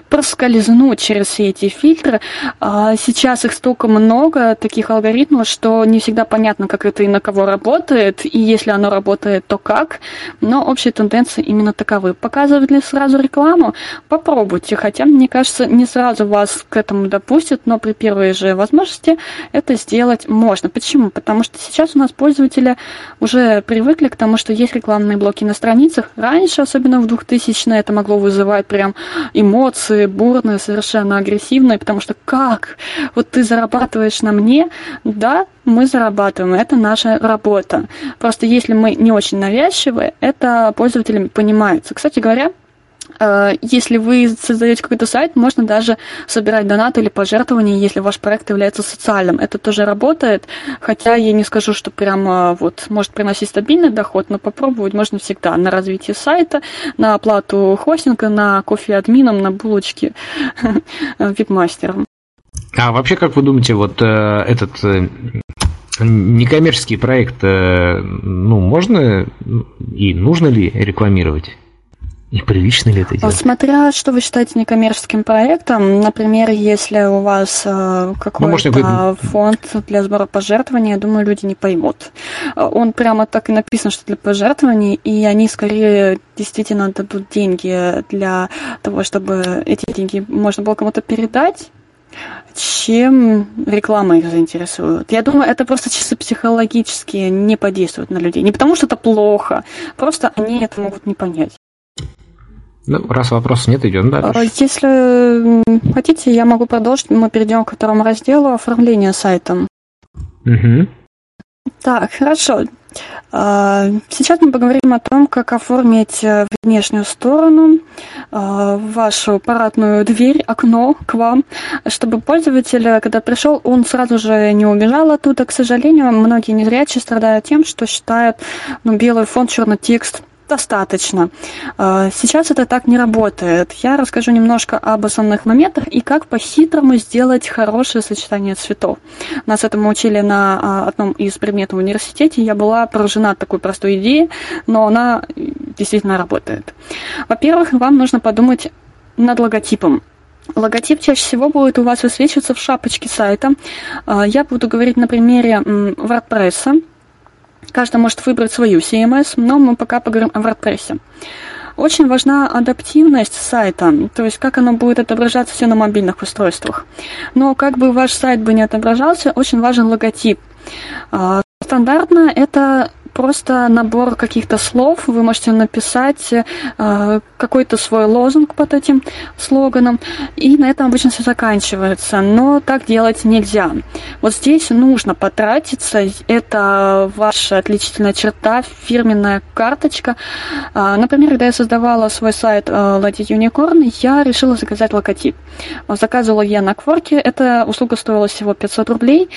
проскользнуть через все эти фильтры. А сейчас их столько много, таких алгоритмов, что не всегда понятно, как это и на кого работает, и если оно работает, то как. Но общие тенденции именно таковы. Показывать ли сразу рекламу? Попробуйте, хотя, мне кажется, не сразу вас к этому допустят, но при первой же возможности это сделать можно. Почему? Потому что сейчас у нас пользователи уже привыкли к тому, что есть рекламные блоки на страницах. Раньше, особенно в 2000-е, это могло вызывать прям эмоции бурные, совершенно агрессивные, потому что как? Вот ты зарабатываешь на мне? Да, мы зарабатываем, это наша работа. Просто если мы не очень навязчивы, это пользователям понимается. Кстати говоря, если вы создаете какой-то сайт, можно даже собирать донаты или пожертвования, если ваш проект является социальным. Это тоже работает, хотя я не скажу, что прямо вот может приносить стабильный доход, но попробовать можно всегда на развитие сайта, на оплату хостинга, на кофе админом, на булочки веб-мастером. А вообще, как вы думаете, вот э, этот э, некоммерческий проект, э, ну, можно и нужно ли рекламировать? И прилично ли это делать? Смотря, что вы считаете некоммерческим проектом, например, если у вас э, какой-то можно фонд для сбора пожертвований, я думаю, люди не поймут. Э, Он прямо так и написан, что для пожертвований, и они скорее действительно дадут деньги для того, чтобы эти деньги можно было кому-то передать, чем реклама их заинтересует. Я думаю, это просто чисто психологически не подействует на людей. Не потому, что это плохо, просто они это могут не понять. Ну, раз вопросов нет, идем дальше. А, Если хотите, я могу продолжить. Мы перейдем ко второму разделу оформления сайта. Мгм. Так, хорошо. А, Сейчас мы поговорим о том, как оформить э, внешнюю сторону, а, вашу парадную дверь, окно к вам, чтобы пользователь, э, когда пришел, он сразу же не убежал оттуда. К сожалению, многие незрячие страдают тем, что считают ну, белый фон, черный текст достаточно. А, Сейчас это так не работает. Я расскажу немножко об основных моментах и как по-хитрому сделать хорошее сочетание цветов. Нас этому учили на а, одном из предметов в университете. Я была поражена такой простой идеей, но она э, действительно работает. Во-первых, вам нужно подумать над логотипом. Логотип чаще всего будет у вас высвечиваться в шапочке сайта. А, Я буду говорить на примере WordPress. Каждый может выбрать свою CMS, но мы пока поговорим о WordPress. Очень важна адаптивность сайта, то есть как оно будет отображаться все на мобильных устройствах. Но как бы ваш сайт бы не отображался, очень важен логотип. А, Стандартно это просто набор каких-то слов. Вы можете написать э, какой-то свой лозунг под этим слоганом, и на этом обычно все заканчивается. Но так делать нельзя. Вот здесь нужно потратиться. Это ваша отличительная черта, фирменная карточка. А, Например, когда я создавала свой сайт э, Lady Unicorn, я решила заказать логотип. Заказывала я на Кворке. Эта услуга стоила всего 500 рублей.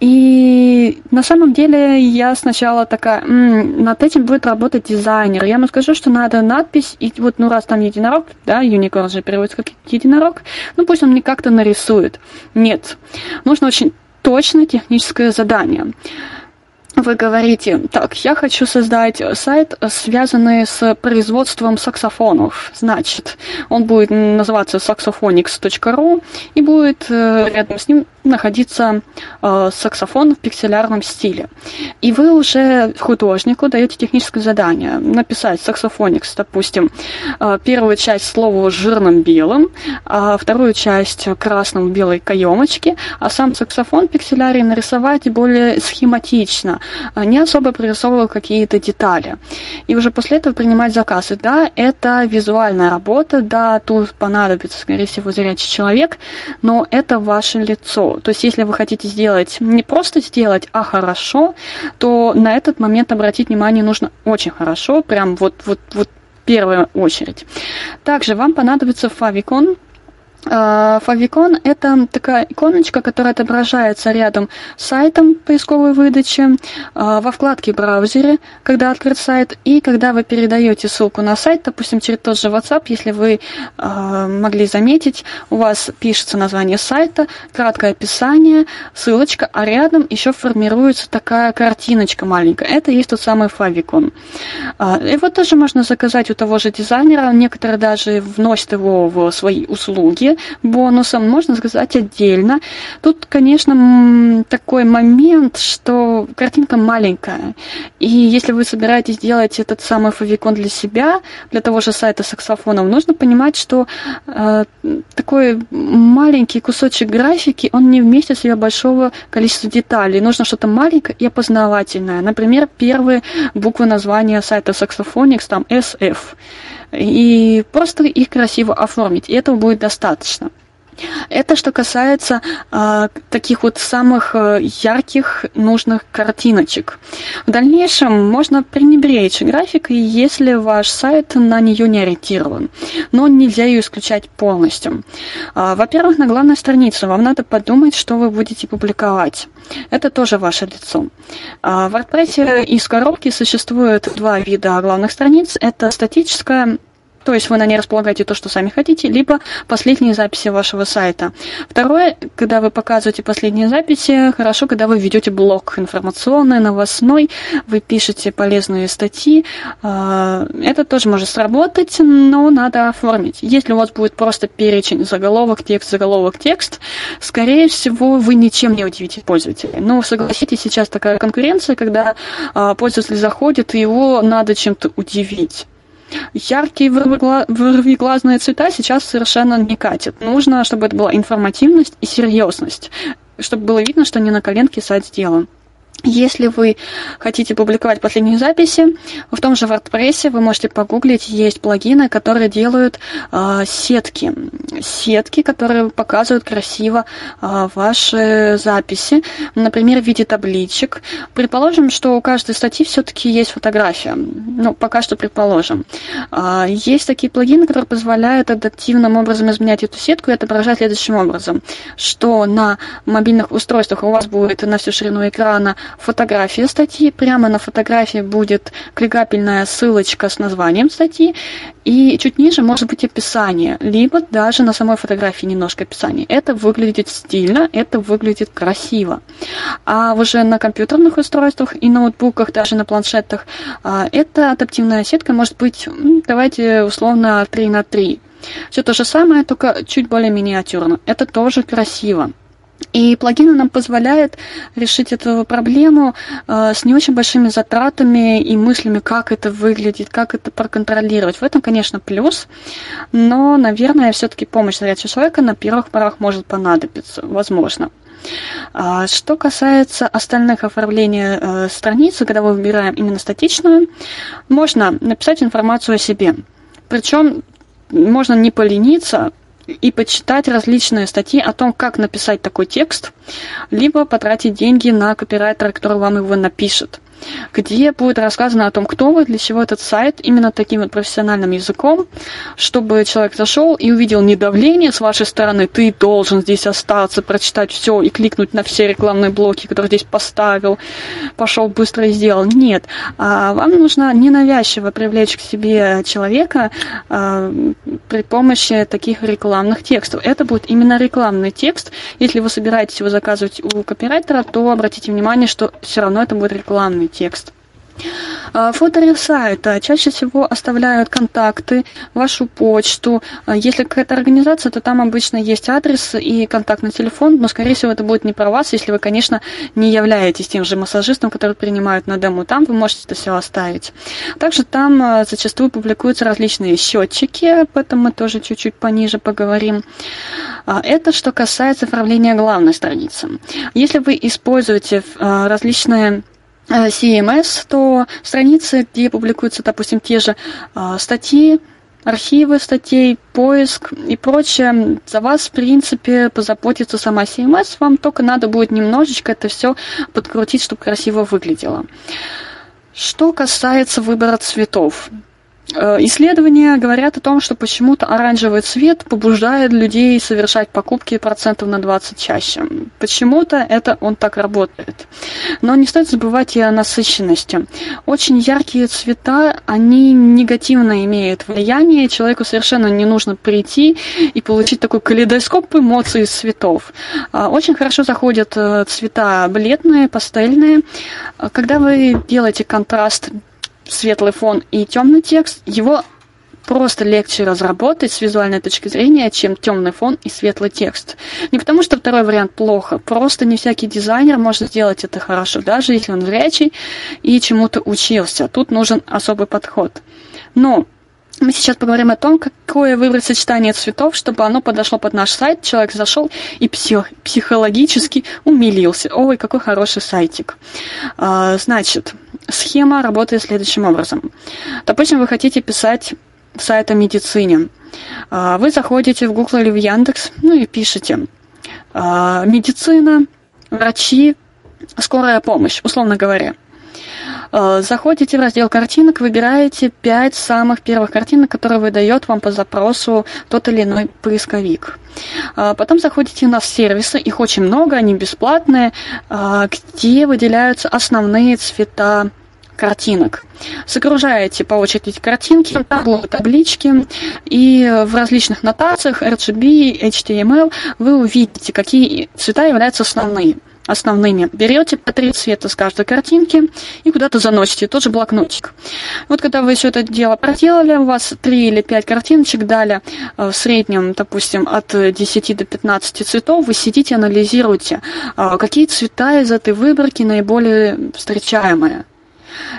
И на самом деле я сначала такая, «М, над этим будет работать дизайнер. Я ему скажу, что надо надпись, и вот, ну, раз там единорог, да, юникорн же переводится как единорог, ну, пусть он мне как-то нарисует. Нет. Нужно очень точное техническое задание. Вы говорите, так, я хочу создать сайт, связанный с производством саксофонов. Значит, он будет называться saxophonics.ru и будет э, рядом с ним находиться э, саксофон в пикселярном стиле. И вы уже художнику даете техническое задание написать саксофоникс, допустим, э, первую часть слова жирным белым, а вторую часть красным белой каемочке, а сам саксофон пикселярий нарисовать более схематично, не особо прорисовывая какие-то детали. И уже после этого принимать заказы. Да, это визуальная работа, да, тут понадобится, скорее всего, зрячий человек, но это ваше лицо. То есть, если вы хотите сделать, не просто сделать, а хорошо, то на этот момент обратить внимание нужно очень хорошо, прям вот, вот, вот первую очередь. Также вам понадобится фавикон, Favicon – это такая иконочка, которая отображается рядом с сайтом поисковой выдачи, а, во вкладке браузере, когда открыт сайт, и когда вы передаете ссылку на сайт, допустим, через тот же WhatsApp, если вы а, могли заметить, у вас пишется название сайта, краткое описание, ссылочка, а рядом еще формируется такая картиночка маленькая. Это и есть тот самый. А, Его тоже можно заказать у того же дизайнера, некоторые даже вносят его в свои услуги, бонусом, можно сказать отдельно. Тут, конечно, такой момент, что картинка маленькая. И если вы собираетесь делать этот самый фавикон для себя, для того же сайта саксофонов, нужно понимать, что э, такой маленький кусочек графики, он не вместит в себя большого количества деталей. Нужно что-то маленькое и опознавательное. Например, первые буквы названия сайта Saxophonics, там SF и просто их красиво оформить, и этого будет достаточно. Это что касается э, таких вот самых э, ярких нужных картиночек. В дальнейшем можно пренебречь графикой, если ваш сайт на нее не ориентирован, но нельзя ее исключать полностью. А, во-первых, на главной странице вам надо подумать, что вы будете публиковать. Это тоже ваше лицо. А, в WordPress из коробки существует два вида главных страниц. Это статическая то есть вы на ней располагаете то, что сами хотите, либо последние записи вашего сайта. Второе, когда вы показываете последние записи, хорошо, когда вы ведете блог информационный, новостной, вы пишете полезные статьи, а, это тоже может сработать, но надо оформить. Если у вас будет просто перечень заголовок, текст, заголовок, текст, скорее всего, вы ничем не удивите пользователя. Но согласитесь, сейчас такая конкуренция, когда а, пользователь заходит, и его надо чем-то удивить. Яркие вырвиглазные цвета сейчас совершенно не катят. Нужно, чтобы это была информативность и серьезность, чтобы было видно, что не на коленке сайт сделан. Если вы хотите публиковать последние записи, в том же WordPress вы можете погуглить, есть плагины, которые делают э, сетки. Сетки, которые показывают красиво э, ваши записи, например, в виде табличек. Предположим, что у каждой статьи все-таки есть фотография. Ну, пока что предположим. Э, есть такие плагины, которые позволяют адаптивным образом изменять эту сетку и отображать следующим образом, что на мобильных устройствах у вас будет на всю ширину экрана фотографию статьи. Прямо на фотографии будет кликабельная ссылочка с названием статьи. И чуть ниже может быть описание, либо даже на самой фотографии немножко описание. Это выглядит стильно, это выглядит красиво. А уже на компьютерных устройствах и ноутбуках, даже на планшетах, а, эта адаптивная сетка может быть, давайте условно 3 на 3. Все то же самое, только чуть более миниатюрно. Это тоже красиво. И плагины нам позволяют решить эту проблему э, с не очень большими затратами и мыслями, как это выглядит, как это проконтролировать. В этом, конечно, плюс, но, наверное, все-таки помощь зрячего человека на первых порах может понадобиться, возможно. А что касается остальных оформлений э, страницы, когда мы выбираем именно статичную, можно написать информацию о себе. Причем можно не полениться, и почитать различные статьи о том, как написать такой текст, либо потратить деньги на копирайтера, который вам его напишет где будет рассказано о том, кто вы, для чего этот сайт, именно таким вот профессиональным языком, чтобы человек зашел и увидел не давление с вашей стороны, ты должен здесь остаться, прочитать все и кликнуть на все рекламные блоки, которые здесь поставил, пошел быстро и сделал. Нет, а вам нужно ненавязчиво привлечь к себе человека а, при помощи таких рекламных текстов. Это будет именно рекламный текст. Если вы собираетесь его заказывать у копирайтера, то обратите внимание, что все равно это будет рекламный текст. А, Фото сайта чаще всего оставляют контакты, вашу почту. А, если какая-то организация, то там обычно есть адрес и контактный телефон, но, скорее всего, это будет не про вас, если вы, конечно, не являетесь тем же массажистом, который принимают на дому. Там вы можете это все оставить. Также там а, зачастую публикуются различные счетчики, об этом мы тоже чуть-чуть пониже поговорим. Это что касается оформления главной страницы. Если вы используете различные CMS, то страницы, где публикуются, допустим, те же а, статьи, архивы статей, поиск и прочее, за вас, в принципе, позаботится сама CMS, вам только надо будет немножечко это все подкрутить, чтобы красиво выглядело. Что касается выбора цветов, Э, исследования говорят о том, что почему-то оранжевый цвет побуждает людей совершать покупки процентов на 20 чаще. Почему-то это он так работает. Но не стоит забывать и о насыщенности. Очень яркие цвета, они негативно имеют влияние. Человеку совершенно не нужно прийти и получить такой калейдоскоп эмоций из цветов. А, очень хорошо заходят э, цвета бледные, пастельные. Когда вы делаете контраст светлый фон и темный текст, его просто легче разработать с визуальной точки зрения, чем темный фон и светлый текст. Не потому, что второй вариант плохо, просто не всякий дизайнер может сделать это хорошо, даже если он зрячий и чему-то учился. Тут нужен особый подход. Но мы сейчас поговорим о том, какое выбрать сочетание цветов, чтобы оно подошло под наш сайт. Человек зашел и псих, психологически умилился. Ой, какой хороший сайтик. А, значит, схема работает следующим образом. Допустим, вы хотите писать сайт о медицине. А, вы заходите в Google или в Яндекс, ну и пишете а, медицина, врачи, скорая помощь, условно говоря. Э, заходите в раздел картинок, выбираете 5 самых первых картинок, которые выдает вам по запросу тот или иной поисковик. Э, потом заходите на сервисы, их очень много, они бесплатные, э, где выделяются основные цвета картинок. Загружаете по очереди картинки, будут таблички, и в различных нотациях RGB, HTML вы увидите, какие цвета являются основными основными. Берете по три цвета с каждой картинки и куда-то заносите, тот же блокнотик. Вот когда вы все это дело проделали, у вас три или пять картиночек дали э, в среднем, допустим, от 10 до 15 цветов, вы сидите, анализируете, э, какие цвета из этой выборки наиболее встречаемые.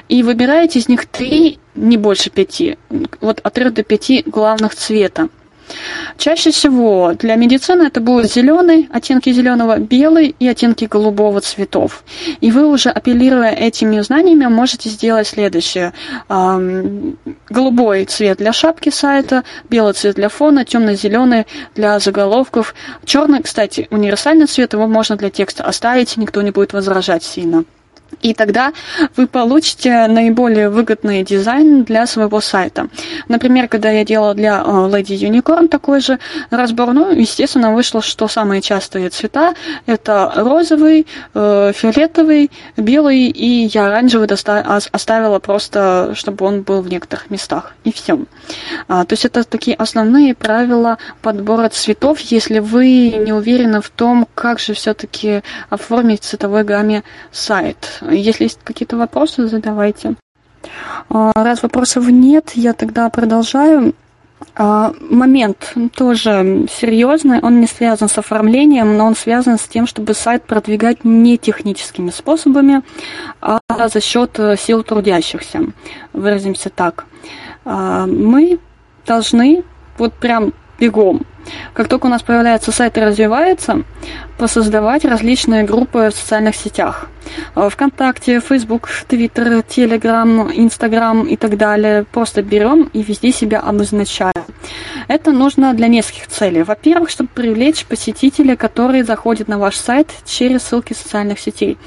И выбираете из них три, не больше пяти, вот от трех до пяти главных цвета. Чаще всего для медицины это будут зеленый, оттенки зеленого, белый и оттенки голубого цветов. И вы уже апеллируя этими знаниями можете сделать следующее. Голубой цвет для шапки сайта, белый цвет для фона, темно-зеленый для заголовков. Черный, кстати, универсальный цвет, его можно для текста оставить, никто не будет возражать сильно. И тогда вы получите наиболее выгодный дизайн для своего сайта. Например, когда я делала для э, Lady Unicorn такой же разбор, ну, естественно, вышло, что самые частые цвета это розовый, э, фиолетовый, белый, и я оранжевый оставила просто, чтобы он был в некоторых местах. И все. А, то есть это такие основные правила подбора цветов, если вы не уверены в том, как же все-таки оформить в цветовой гамме сайт. Если есть какие-то вопросы, задавайте. А, раз вопросов нет, я тогда продолжаю. А, момент тоже серьезный, он не связан с оформлением, но он связан с тем, чтобы сайт продвигать не техническими способами, а за счет э, сил трудящихся. Выразимся так. А, мы должны вот прям бегом как только у нас появляется сайт и развивается, посоздавать различные группы в социальных сетях. Э, Вконтакте, Facebook, Twitter, Telegram, Instagram и так далее. Просто берем и везде себя обозначаем. Это нужно для нескольких целей. Во-первых, чтобы привлечь посетителей, которые заходят на ваш сайт через ссылки социальных сетей.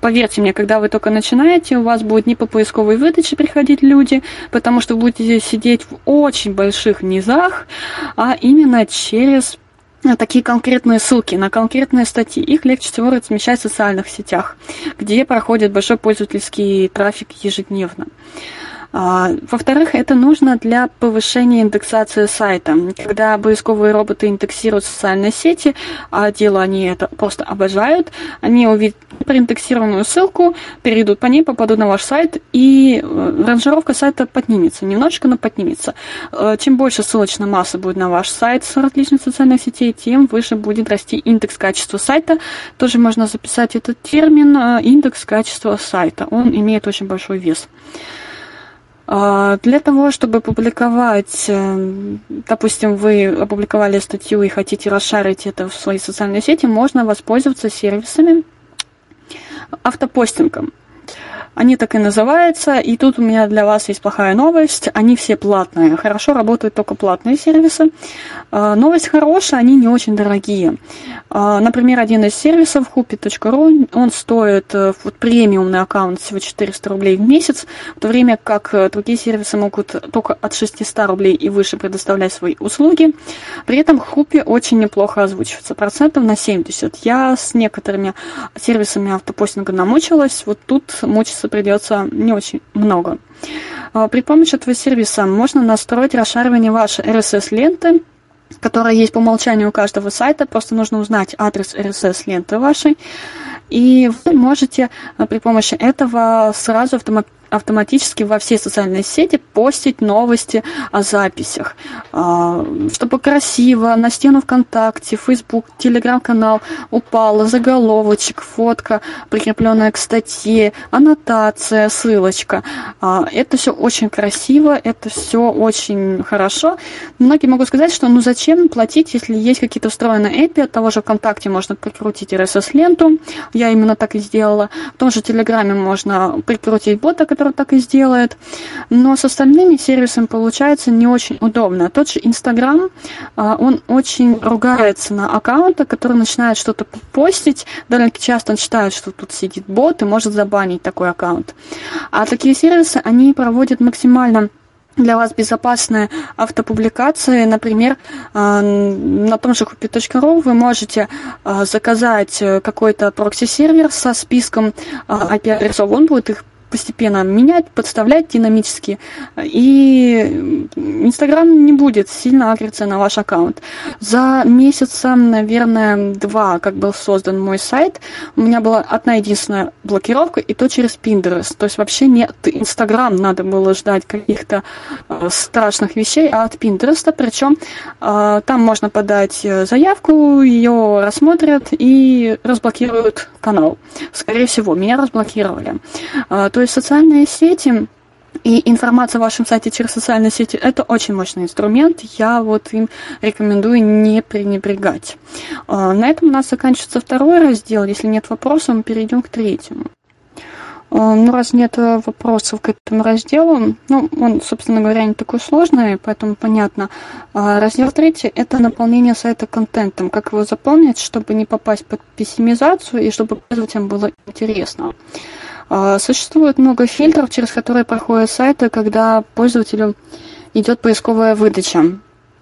Поверьте мне, когда вы только начинаете, у вас будет не по поисковой выдаче приходить люди, потому что будете сидеть в очень больших низах, а именно через такие конкретные ссылки на конкретные статьи. Их легче всего размещать в социальных сетях, где проходит большой пользовательский трафик ежедневно. А, во-вторых, это нужно для повышения индексации сайта. Когда поисковые роботы индексируют социальные сети, а дело они это просто обожают, они увидят проиндексированную ссылку, перейдут по ней, попадут на ваш сайт, и э, ранжировка сайта поднимется, немножечко, но поднимется. Э, чем больше ссылочная масса будет на ваш сайт с различных социальных сетей, тем выше будет расти индекс качества сайта. Тоже можно записать этот термин э, индекс качества сайта. Он имеет очень большой вес. Для того, чтобы публиковать, э, допустим, вы опубликовали статью и хотите расшарить это в свои социальные сети, можно воспользоваться сервисами автопостингом. Они так и называются, и тут у меня для вас есть плохая новость. Они все платные. Хорошо работают только платные сервисы. А, новость хорошая, они не очень дорогие. А, например, один из сервисов, hupi.ru, он стоит э, вот, премиумный аккаунт всего 400 рублей в месяц, в то время как э, другие сервисы могут только от 600 рублей и выше предоставлять свои услуги. При этом Хупи очень неплохо озвучивается, процентов на 70. Я с некоторыми сервисами автопостинга намучилась, вот тут мучиться придется не очень много. А, при помощи этого сервиса можно настроить расшаривание вашей RSS-ленты, которая есть по умолчанию у каждого сайта. Просто нужно узнать адрес RSS-ленты вашей. И вы можете а, при помощи этого сразу автоматически автоматически во все социальные сети постить новости о записях. А, чтобы красиво, на стену ВКонтакте, Facebook, Телеграм-канал упала заголовочек, фотка, прикрепленная к статье, аннотация, ссылочка. А, это все очень красиво, это все очень хорошо. Многие могут сказать, что ну зачем платить, если есть какие-то встроенные API, от того же ВКонтакте можно прикрутить RSS-ленту, я именно так и сделала. В том же Телеграме можно прикрутить бота, который который так и сделает. Но с остальными сервисами получается не очень удобно. Тот же Инстаграм, а, он очень ругается на аккаунты, которые начинают что-то постить. Довольно часто он считает, что тут сидит бот и может забанить такой аккаунт. А такие сервисы, они проводят максимально для вас безопасные автопубликации. Например, а, на том же kupi.ru вы можете а, заказать какой-то прокси-сервер со списком IP-адресов. Он будет их постепенно менять, подставлять динамически, и Инстаграм не будет сильно агриться на ваш аккаунт. За месяца, наверное, два, как был создан мой сайт, у меня была одна единственная блокировка, и то через Pinterest. То есть вообще нет Инстаграм, надо было ждать каких-то э, страшных вещей, а от Pinterest, причем э, там можно подать заявку, ее рассмотрят и разблокируют канал. Скорее всего, меня разблокировали. Э, то есть социальные сети и информация о вашем сайте через социальные сети – это очень мощный инструмент. Я вот им рекомендую не пренебрегать. А, на этом у нас заканчивается второй раздел. Если нет вопросов, мы перейдем к третьему. А, ну, раз нет вопросов к этому разделу, ну, он, собственно говоря, не такой сложный, поэтому понятно. А, раздел третий – это наполнение сайта контентом. Как его заполнить, чтобы не попасть под пессимизацию и чтобы пользователям было интересно. А, существует много фильтров, через которые проходят сайты, когда пользователю идет поисковая выдача.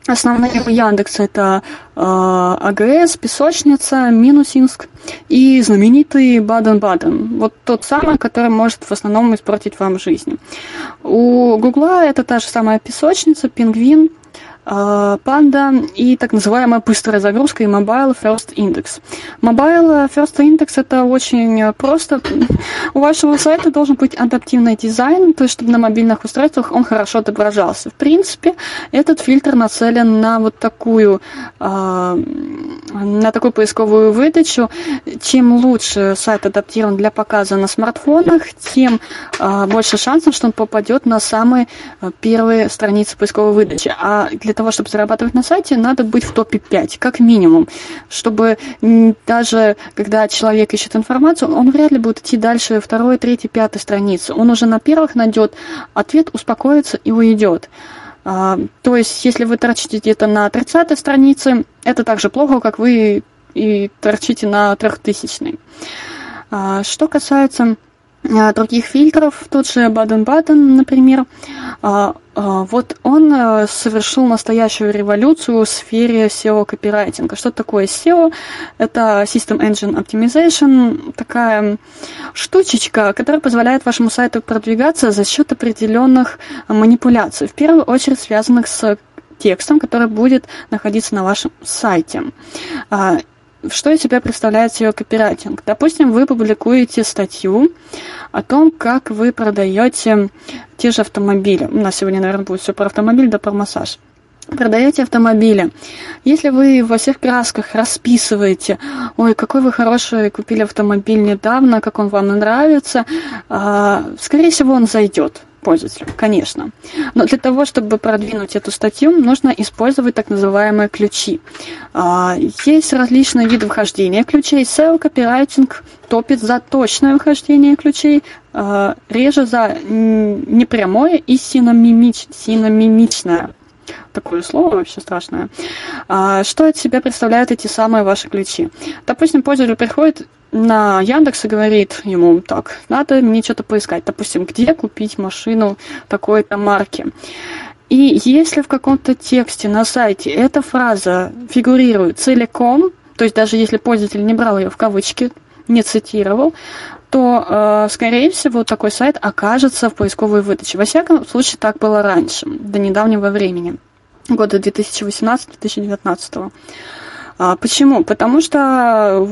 Основные у Яндекса это АГС, Песочница, Минусинск и знаменитый Баден-Баден. Вот тот самый, который может в основном испортить вам жизнь. У Гугла это та же самая Песочница, Пингвин, А, и так называемая быстрая загрузка и Mobile First Index. Mobile First Index это очень просто. <laughs> У вашего сайта должен быть адаптивный дизайн, то есть чтобы на мобильных устройствах он хорошо отображался. В принципе, этот фильтр нацелен на вот такую а, на такую поисковую выдачу. Чем лучше сайт адаптирован для показа на смартфонах, тем а, больше шансов, что он попадет на самые первые страницы поисковой выдачи. А для того, чтобы зарабатывать на сайте, надо быть в топе 5, как минимум, чтобы даже когда человек ищет информацию, он вряд ли будет идти дальше второй, третьей, пятой страницы. Он уже на первых найдет ответ, успокоится и уйдет. А, то есть, если вы торчите где-то на 30 странице, это так же плохо, как вы и торчите на 3000. А, что касается других фильтров, тот же Баден-Баден, например, а, а, вот он э, совершил настоящую революцию в сфере SEO-копирайтинга. Что такое SEO? Это System Engine Optimization, такая штучечка, которая позволяет вашему сайту продвигаться за счет определенных манипуляций, в первую очередь связанных с текстом, который будет находиться на вашем сайте что из себя представляет SEO копирайтинг? Допустим, вы публикуете статью о том, как вы продаете те же автомобили. У нас сегодня, наверное, будет все про автомобиль да про массаж продаете автомобили. Если вы во всех красках расписываете, ой, какой вы хороший купили автомобиль недавно, как он вам нравится, а, скорее всего, он зайдет пользователю, конечно. Но для того, чтобы продвинуть эту статью, нужно использовать так называемые ключи. А, есть различные виды вхождения ключей. SEO, копирайтинг топит за точное вхождение ключей, а, реже за непрямое и синомимич, синомимичное такое слово вообще страшное. А, что от себя представляют эти самые ваши ключи? Допустим, пользователь приходит на Яндекс и говорит ему, так, надо мне что-то поискать. Допустим, где купить машину такой-то марки. И если в каком-то тексте на сайте эта фраза фигурирует целиком, то есть даже если пользователь не брал ее в кавычки, не цитировал, то, э, скорее всего, такой сайт окажется в поисковой выдаче. Во всяком случае, так было раньше, до недавнего времени, года 2018-2019. А, почему? Потому что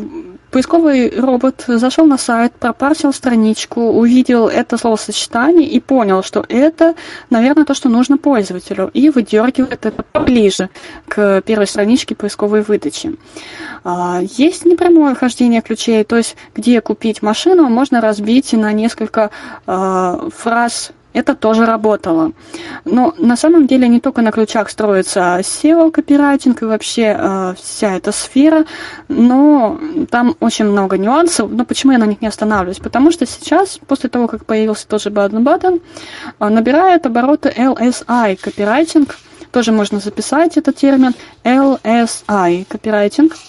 Поисковый робот зашел на сайт, пропарсил страничку, увидел это словосочетание и понял, что это, наверное, то, что нужно пользователю, и выдергивает это поближе к первой страничке поисковой выдачи. А, есть непрямое вхождение ключей, то есть где купить машину можно разбить на несколько а, фраз это тоже работало. Но на самом деле не только на ключах строится SEO, копирайтинг и вообще э, вся эта сфера, но там очень много нюансов. Но почему я на них не останавливаюсь? Потому что сейчас, после того, как появился тоже Баден Баден, э, набирает обороты LSI, копирайтинг, тоже можно записать этот термин, LSI, копирайтинг –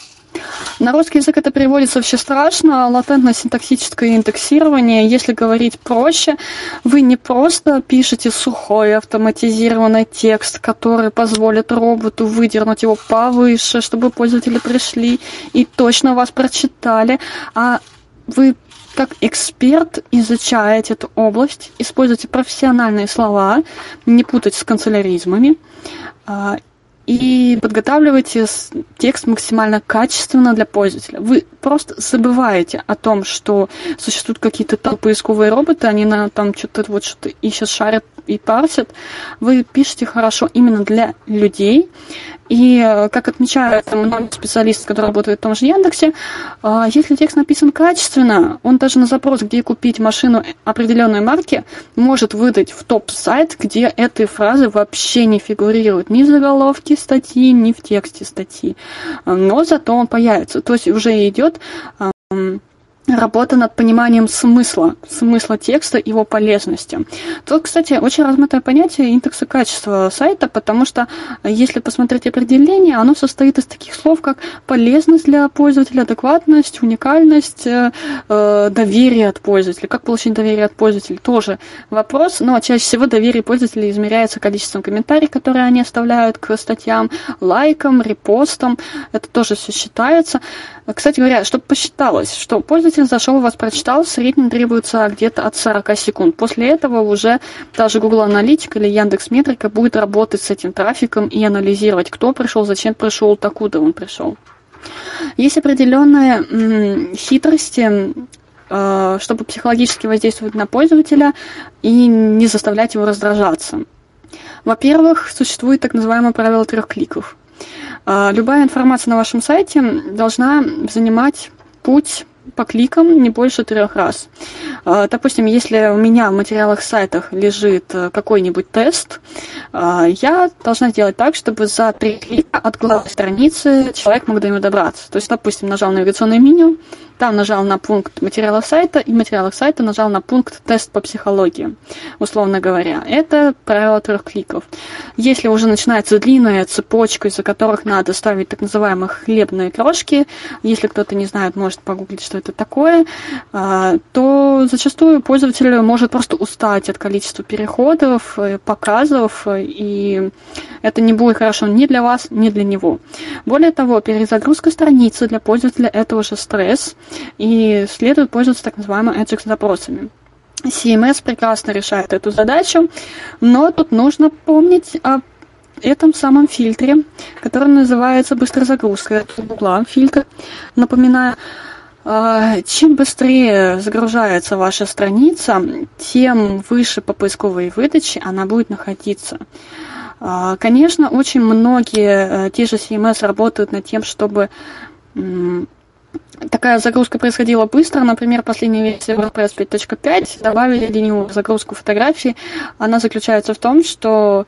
на русский язык это переводится вообще страшно. Латентно-синтаксическое индексирование, если говорить проще, вы не просто пишете сухой автоматизированный текст, который позволит роботу выдернуть его повыше, чтобы пользователи пришли и точно вас прочитали, а вы как эксперт изучаете эту область, используйте профессиональные слова, не путать с канцеляризмами, а, и подготавливайте текст максимально качественно для пользователя. Вы просто забываете о том, что существуют какие-то там поисковые роботы, они на там что-то вот что-то ищут, шарят и парсят. Вы пишете хорошо именно для людей, и, э, как отмечают многие специалисты, которые работают в том же Яндексе, э, если текст написан качественно, он даже на запрос, где купить машину определенной марки, может выдать в топ-сайт, где этой фразы вообще не фигурируют ни в заголовке статьи, ни в тексте статьи. Но зато он появится. То есть уже идет работа над пониманием смысла, смысла текста, его полезности. Тут, кстати, очень размытое понятие индекса качества сайта, потому что если посмотреть определение, оно состоит из таких слов, как полезность для пользователя, адекватность, уникальность, э, э доверие от пользователя. Как получить доверие от пользователя? Тоже вопрос, но чаще всего доверие пользователей измеряется количеством комментариев, которые они оставляют к статьям, лайкам, репостам. Это тоже все считается. Кстати говоря, чтобы посчиталось, что пользователь зашел, вас прочитал, в среднем требуется где-то от 40 секунд. После этого уже даже Google Аналитика или Яндекс Метрика будет работать с этим трафиком и анализировать, кто пришел, зачем пришел, откуда он пришел. Есть определенные м, хитрости, э, чтобы психологически воздействовать на пользователя и не заставлять его раздражаться. Во-первых, существует так называемое правило трех кликов. А, любая информация на вашем сайте должна занимать путь по кликам не больше трех раз. А, допустим, если у меня в материалах сайтах лежит э, какой-нибудь тест, а, я должна сделать так, чтобы за три клика от главной страницы человек мог до него добраться. То есть, допустим, нажал навигационное меню, там нажал на пункт материала сайта, и в материалах сайта нажал на пункт тест по психологии, условно говоря. Это правило трех кликов. Если уже начинается длинная цепочка, из-за которых надо ставить так называемые хлебные крошки, если кто-то не знает, может погуглить, что это такое, а, то зачастую пользователь может просто устать от количества переходов, э, показов, и это не будет хорошо ни для вас, ни для него. Более того, перезагрузка страницы для пользователя это уже стресс, и следует пользоваться так называемыми Ajax запросами. CMS прекрасно решает эту задачу, но тут нужно помнить о этом самом фильтре, который называется быстрозагрузка. Это Google фильтр. Напоминаю, а, чем быстрее загружается ваша страница, тем выше по поисковой выдаче она будет находиться. А, конечно, очень многие э, те же CMS работают над тем, чтобы такая загрузка происходила быстро. Например, последняя версия WordPress 5.5 добавили ленивую загрузку фотографий. Она заключается в том, что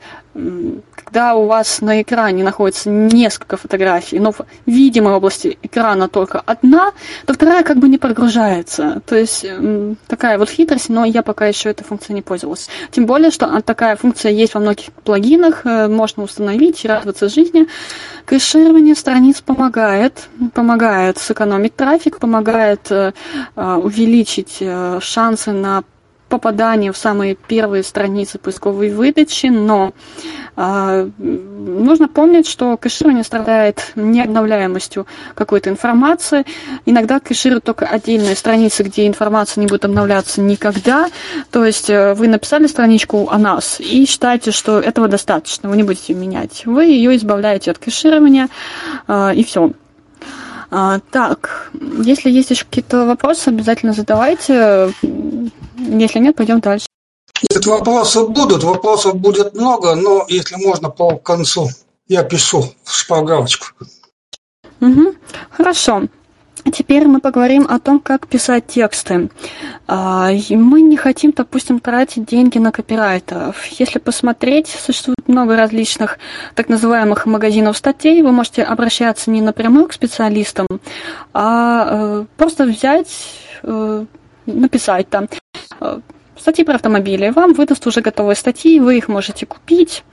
когда у вас на экране находится несколько фотографий, но в видимой области экрана только одна, то вторая как бы не прогружается. То есть такая вот хитрость, но я пока еще этой функцией не пользовалась. Тем более, что такая функция есть во многих плагинах, э, можно установить и радоваться жизни. Кэширование страниц помогает, помогает сэкономить трафик, помогает э, э, увеличить шансы на попадание в самые первые страницы поисковой выдачи, но э, нужно помнить, что кэширование страдает необновляемостью какой-то информации. Иногда кэшируют только отдельные страницы, где информация не будет обновляться никогда. То есть э, вы написали страничку о нас и считаете, что этого достаточно, вы не будете менять. Вы ее избавляете от кэширования э, и все. А, так, если есть еще какие-то вопросы, обязательно задавайте. Если нет, пойдем дальше. Если вопросы будут, вопросов будет много, но если можно по концу, я пишу шпаргалочку. Угу. Хорошо. Теперь мы поговорим о том, как писать тексты. А, мы не хотим, допустим, тратить деньги на копирайтеров. Если посмотреть, существует много различных так называемых магазинов статей. Вы можете обращаться не напрямую к специалистам, а э, просто взять, э, написать там э, статьи про автомобили. Вам выдаст уже готовые статьи, вы их можете купить,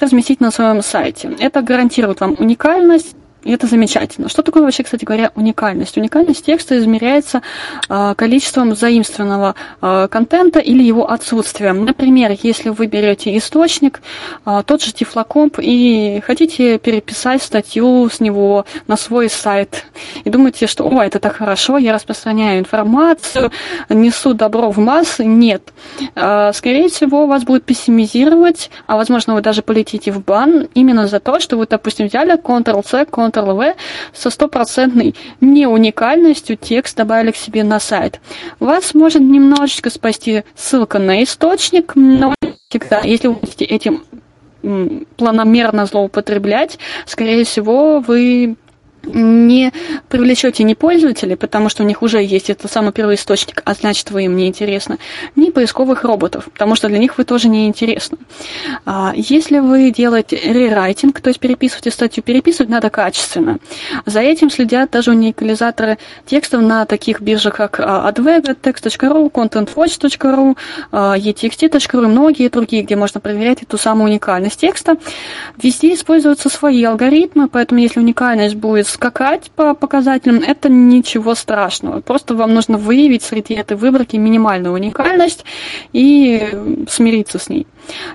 разместить на своем сайте. Это гарантирует вам уникальность, И это замечательно. Что такое вообще, кстати говоря, уникальность? Уникальность текста измеряется э, количеством заимствованного э, контента или его отсутствием. Например, если вы берете источник, э, тот же Тифлокомп, и хотите переписать статью с него на свой сайт, и думаете, что «О, это так хорошо, я распространяю информацию, несу добро в массы». Нет. Скорее всего, вас будет пессимизировать, а возможно, вы даже полетите в бан именно за то, что вы, допустим, взяли Ctrl-C, Ctrl Ctrl-V со стопроцентной неуникальностью текст добавили к себе на сайт. Вас может немножечко спасти ссылка на источник, но всегда, если вы будете этим планомерно злоупотреблять, скорее всего, вы не привлечете ни пользователей, потому что у них уже есть этот самый первый источник, а значит, вы им не интересны, ни поисковых роботов, потому что для них вы тоже не интересны. А, если вы делаете рерайтинг, то есть переписываете статью, переписывать надо качественно. За этим следят даже уникализаторы текстов на таких биржах, как а, Advega, Text.ru, ContentWatch.ru, а, etxt.ru и многие другие, где можно проверять эту самую уникальность текста. Везде используются свои алгоритмы, поэтому если уникальность будет скакать по показателям, это ничего страшного. Просто вам нужно выявить среди этой выборки минимальную уникальность и смириться с ней.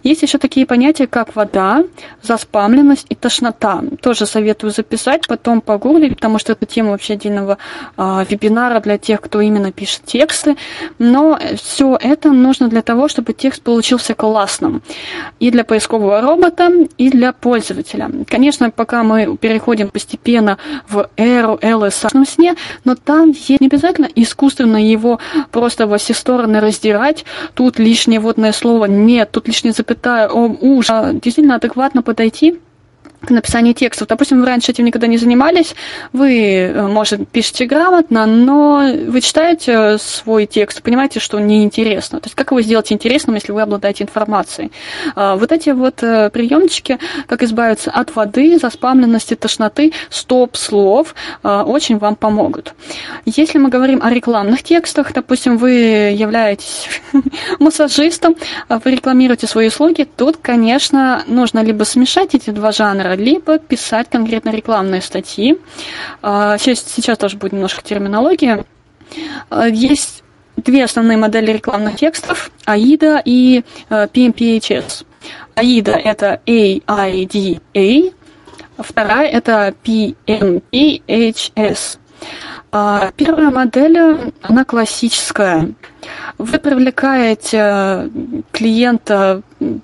Есть еще такие понятия, как вода, заспамленность и тошнота. Тоже советую записать, потом погуглить, потому что это тема вообще отдельного э, вебинара для тех, кто именно пишет тексты. Но все это нужно для того, чтобы текст получился классным. И для поискового робота, и для пользователя. Конечно, пока мы переходим постепенно в эру LS в сне, но там есть не обязательно искусственно его просто во все стороны раздирать. Тут лишнее водное слово нет, тут лишняя запятая, о, уж, действительно адекватно подойти к написанию текстов. Допустим, вы раньше этим никогда не занимались, вы, э, может, пишете грамотно, но вы читаете свой текст, понимаете, что неинтересно. То есть как его сделать интересным, если вы обладаете информацией? А, вот эти вот э, приемчики, как избавиться от воды, заспамленности, тошноты, стоп-слов, э, очень вам помогут. Если мы говорим о рекламных текстах, допустим, вы являетесь <laughs> массажистом, вы рекламируете свои услуги, тут, конечно, нужно либо смешать эти два жанра, либо писать конкретно рекламные статьи. А, сейчас, сейчас тоже будет немножко терминология. А, есть две основные модели рекламных текстов – AIDA и PMPHS. AIDA – это AIDA, вторая – это PMPHS. А, первая модель, она классическая. Вы привлекаете клиента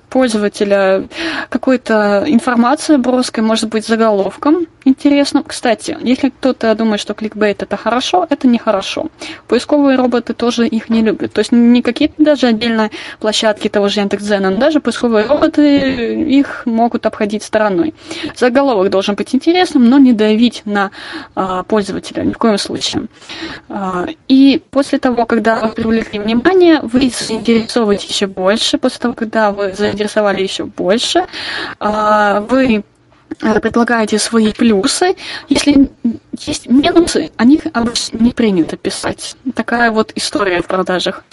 пользователя какой-то информацией броской, может быть, заголовком интересным. Кстати, если кто-то думает, что кликбейт это хорошо, это нехорошо. Поисковые роботы тоже их не любят. То есть не какие-то даже отдельные площадки того же Яндекс.Дзена, но даже поисковые роботы их могут обходить стороной. Заголовок должен быть интересным, но не давить на а, пользователя ни в коем случае. А, и после того, когда вы привлекли внимание, вы заинтересовываете еще больше. После того, когда вы заинтересовали еще больше. А, вы э, предлагаете свои плюсы. Если есть минусы, о них обычно не принято писать. Такая вот история в продажах.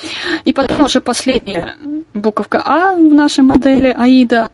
И потом уже последняя буковка А в нашей модели АИДа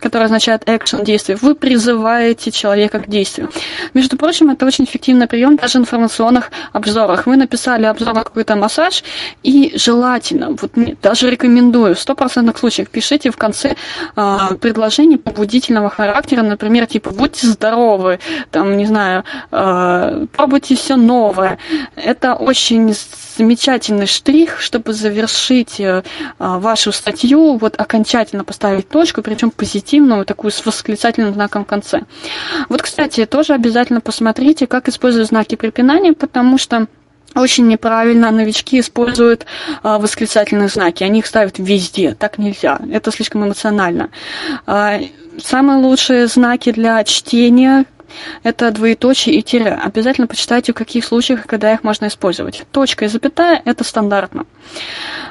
который означает action, действие, вы призываете человека к действию. Между прочим, это очень эффективный прием даже в информационных обзорах. Вы написали обзор на какой-то массаж, и желательно, вот даже рекомендую, в стопроцентных случаях пишите в конце э, предложение побудительного характера, например, типа «будьте здоровы», там, не знаю, э, «пробуйте все новое». Это очень замечательный штрих, чтобы завершить э, вашу статью, вот окончательно поставить точку, причем позитивную, такую с восклицательным знаком в конце. Вот, кстати, тоже обязательно посмотрите, как используют знаки препинания, потому что очень неправильно новички используют а, восклицательные знаки. Они их ставят везде. Так нельзя. Это слишком эмоционально. А, самые лучшие знаки для чтения это двоеточие и тире. Обязательно почитайте, в каких случаях и когда их можно использовать. Точка и запятая – это стандартно.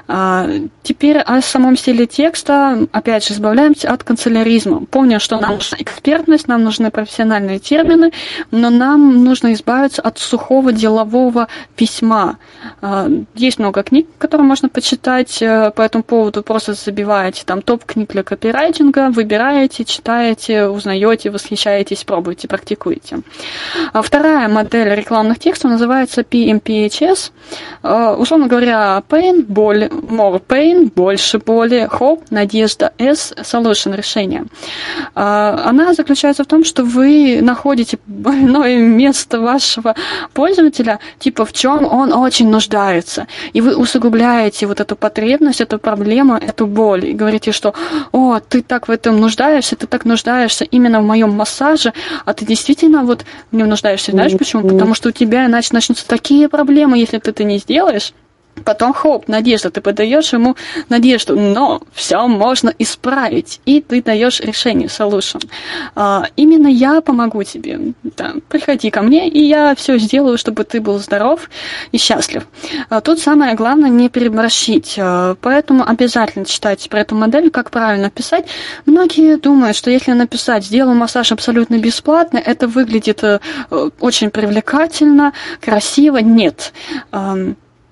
А, теперь о самом стиле текста. Опять же, избавляемся от канцеляризма. Помню, что нам нужна экспертность, нам нужны профессиональные термины, но нам нужно избавиться от сухого делового письма. А, есть много книг, которые можно почитать э, по этому поводу. Просто забиваете там топ книг для копирайтинга, выбираете, читаете, узнаете, восхищаетесь, пробуете практикуете. А вторая модель рекламных текстов называется PMPHS. Э, условно говоря, pain, боль, more pain, больше боли, hope, надежда, S, solution, решение. Э, она заключается в том, что вы находите больное место вашего пользователя, типа в чем он очень нуждается, и вы усугубляете вот эту потребность, эту проблему, эту боль, и говорите, что, о, ты так в этом нуждаешься, ты так нуждаешься именно в моем массаже, а ты действительно вот в нем нуждаешься. Знаешь почему? Потому что у тебя иначе начнутся такие проблемы, если ты это не сделаешь. Потом хоп, надежда, ты подаешь ему надежду, но все можно исправить, и ты даешь решение, solution. А, именно я помогу тебе. Да, приходи ко мне, и я все сделаю, чтобы ты был здоров и счастлив. А, тут самое главное не переборщить, а, поэтому обязательно читайте про эту модель, как правильно писать. Многие думают, что если написать «сделаю массаж абсолютно бесплатно», это выглядит э, очень привлекательно, красиво. Нет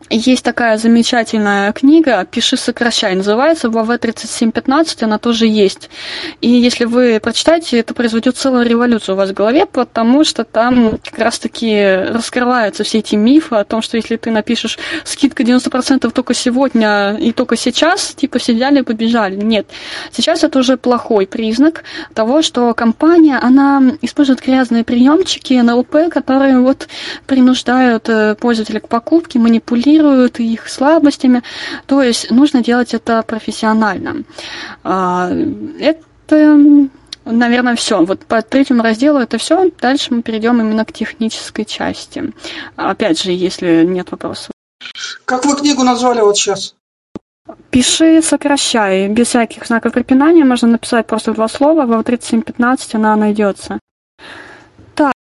есть такая замечательная книга «Пиши, сокращай», называется в АВ-3715, она тоже есть. И если вы прочитаете, это произведет целую революцию у вас в голове, потому что там как раз-таки раскрываются все эти мифы о том, что если ты напишешь скидка 90% только сегодня и только сейчас, типа сидели и побежали. Нет. Сейчас это уже плохой признак того, что компания, она использует грязные приемчики НЛП, которые вот принуждают э, пользователя к покупке, манипулируют манипулируют их слабостями. То есть нужно делать это профессионально. А, это наверное, все. Вот по третьему разделу это все. Дальше мы перейдем именно к технической части. Опять же, если нет вопросов. Как вы книгу назвали вот сейчас? Пиши, сокращай. Без всяких знаков препинания можно написать просто два слова. Во 3715 она найдется.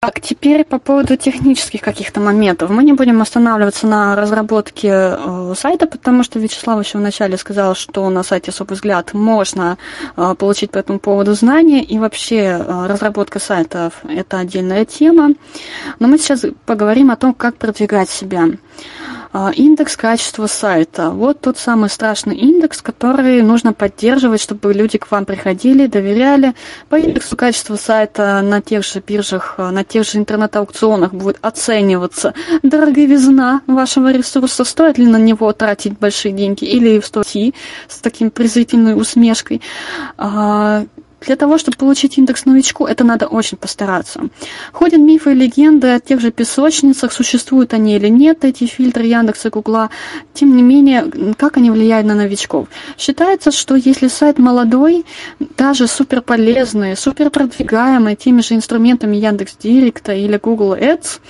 Так, теперь по поводу технических каких-то моментов. Мы не будем останавливаться на разработке э, сайта, потому что Вячеслав еще вначале сказал, что на сайте «Особый взгляд» можно э, получить по этому поводу знания, и вообще э, разработка сайтов – это отдельная тема. Но мы сейчас поговорим о том, как продвигать себя. А, индекс качества сайта. Вот тот самый страшный индекс, который нужно поддерживать, чтобы люди к вам приходили, доверяли. По индексу качества сайта на тех же биржах, а, на тех же интернет-аукционах будет оцениваться дороговизна вашего ресурса, стоит ли на него тратить большие деньги или стоит с таким презрительной усмешкой. Для того, чтобы получить индекс новичку, это надо очень постараться. Ходят мифы и легенды о тех же песочницах, существуют они или нет, эти фильтры Яндекса и Гугла. Тем не менее, как они влияют на новичков? Считается, что если сайт молодой, даже супер полезный, супер продвигаемый теми же инструментами Яндекс Директа или Google Ads,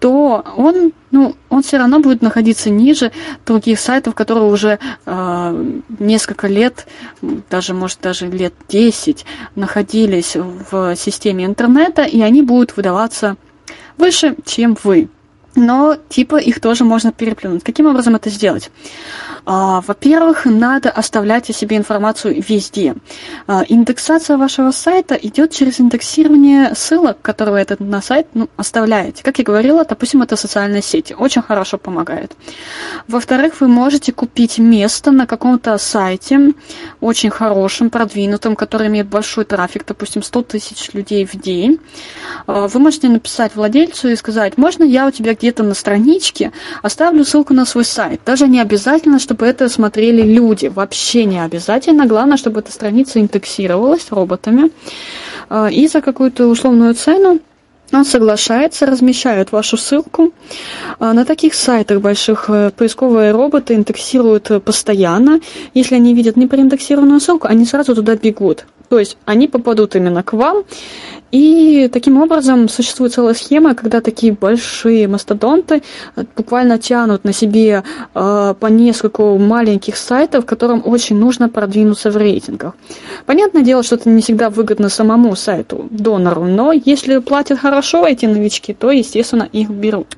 то он, ну, он все равно будет находиться ниже других сайтов, которые уже э, несколько лет, даже, может, даже лет 10 находились в системе интернета, и они будут выдаваться выше, чем вы. Но типа их тоже можно переплюнуть. Каким образом это сделать? А, во-первых, надо оставлять о себе информацию везде. А, индексация вашего сайта идет через индексирование ссылок, которые вы этот на сайт ну, оставляете. Как я говорила, допустим, это социальные сети. Очень хорошо помогает. Во-вторых, вы можете купить место на каком-то сайте, очень хорошем, продвинутом, который имеет большой трафик, допустим, 100 тысяч людей в день. А, вы можете написать владельцу и сказать, можно я у тебя где-то на страничке оставлю ссылку на свой сайт. Даже не обязательно, чтобы это смотрели люди. Вообще не обязательно. Главное, чтобы эта страница индексировалась роботами. А, и за какую-то условную цену он соглашается, размещает вашу ссылку. А, на таких сайтах больших э, поисковые роботы индексируют постоянно. Если они видят непроиндексированную ссылку, они сразу туда бегут. То есть они попадут именно к вам, и таким образом существует целая схема, когда такие большие мастодонты э, буквально тянут на себе э, по нескольку маленьких сайтов, которым очень нужно продвинуться в рейтингах. Понятное дело, что это не всегда выгодно самому сайту, донору, но если платят хорошо эти новички, то, естественно, их берут.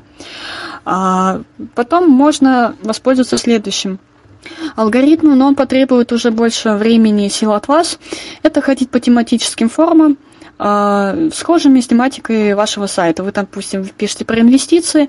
А потом можно воспользоваться следующим алгоритмом, но он потребует уже больше времени и сил от вас. Это ходить по тематическим форумам, э, схожими с тематикой вашего сайта. Вы там, допустим, пишете про инвестиции,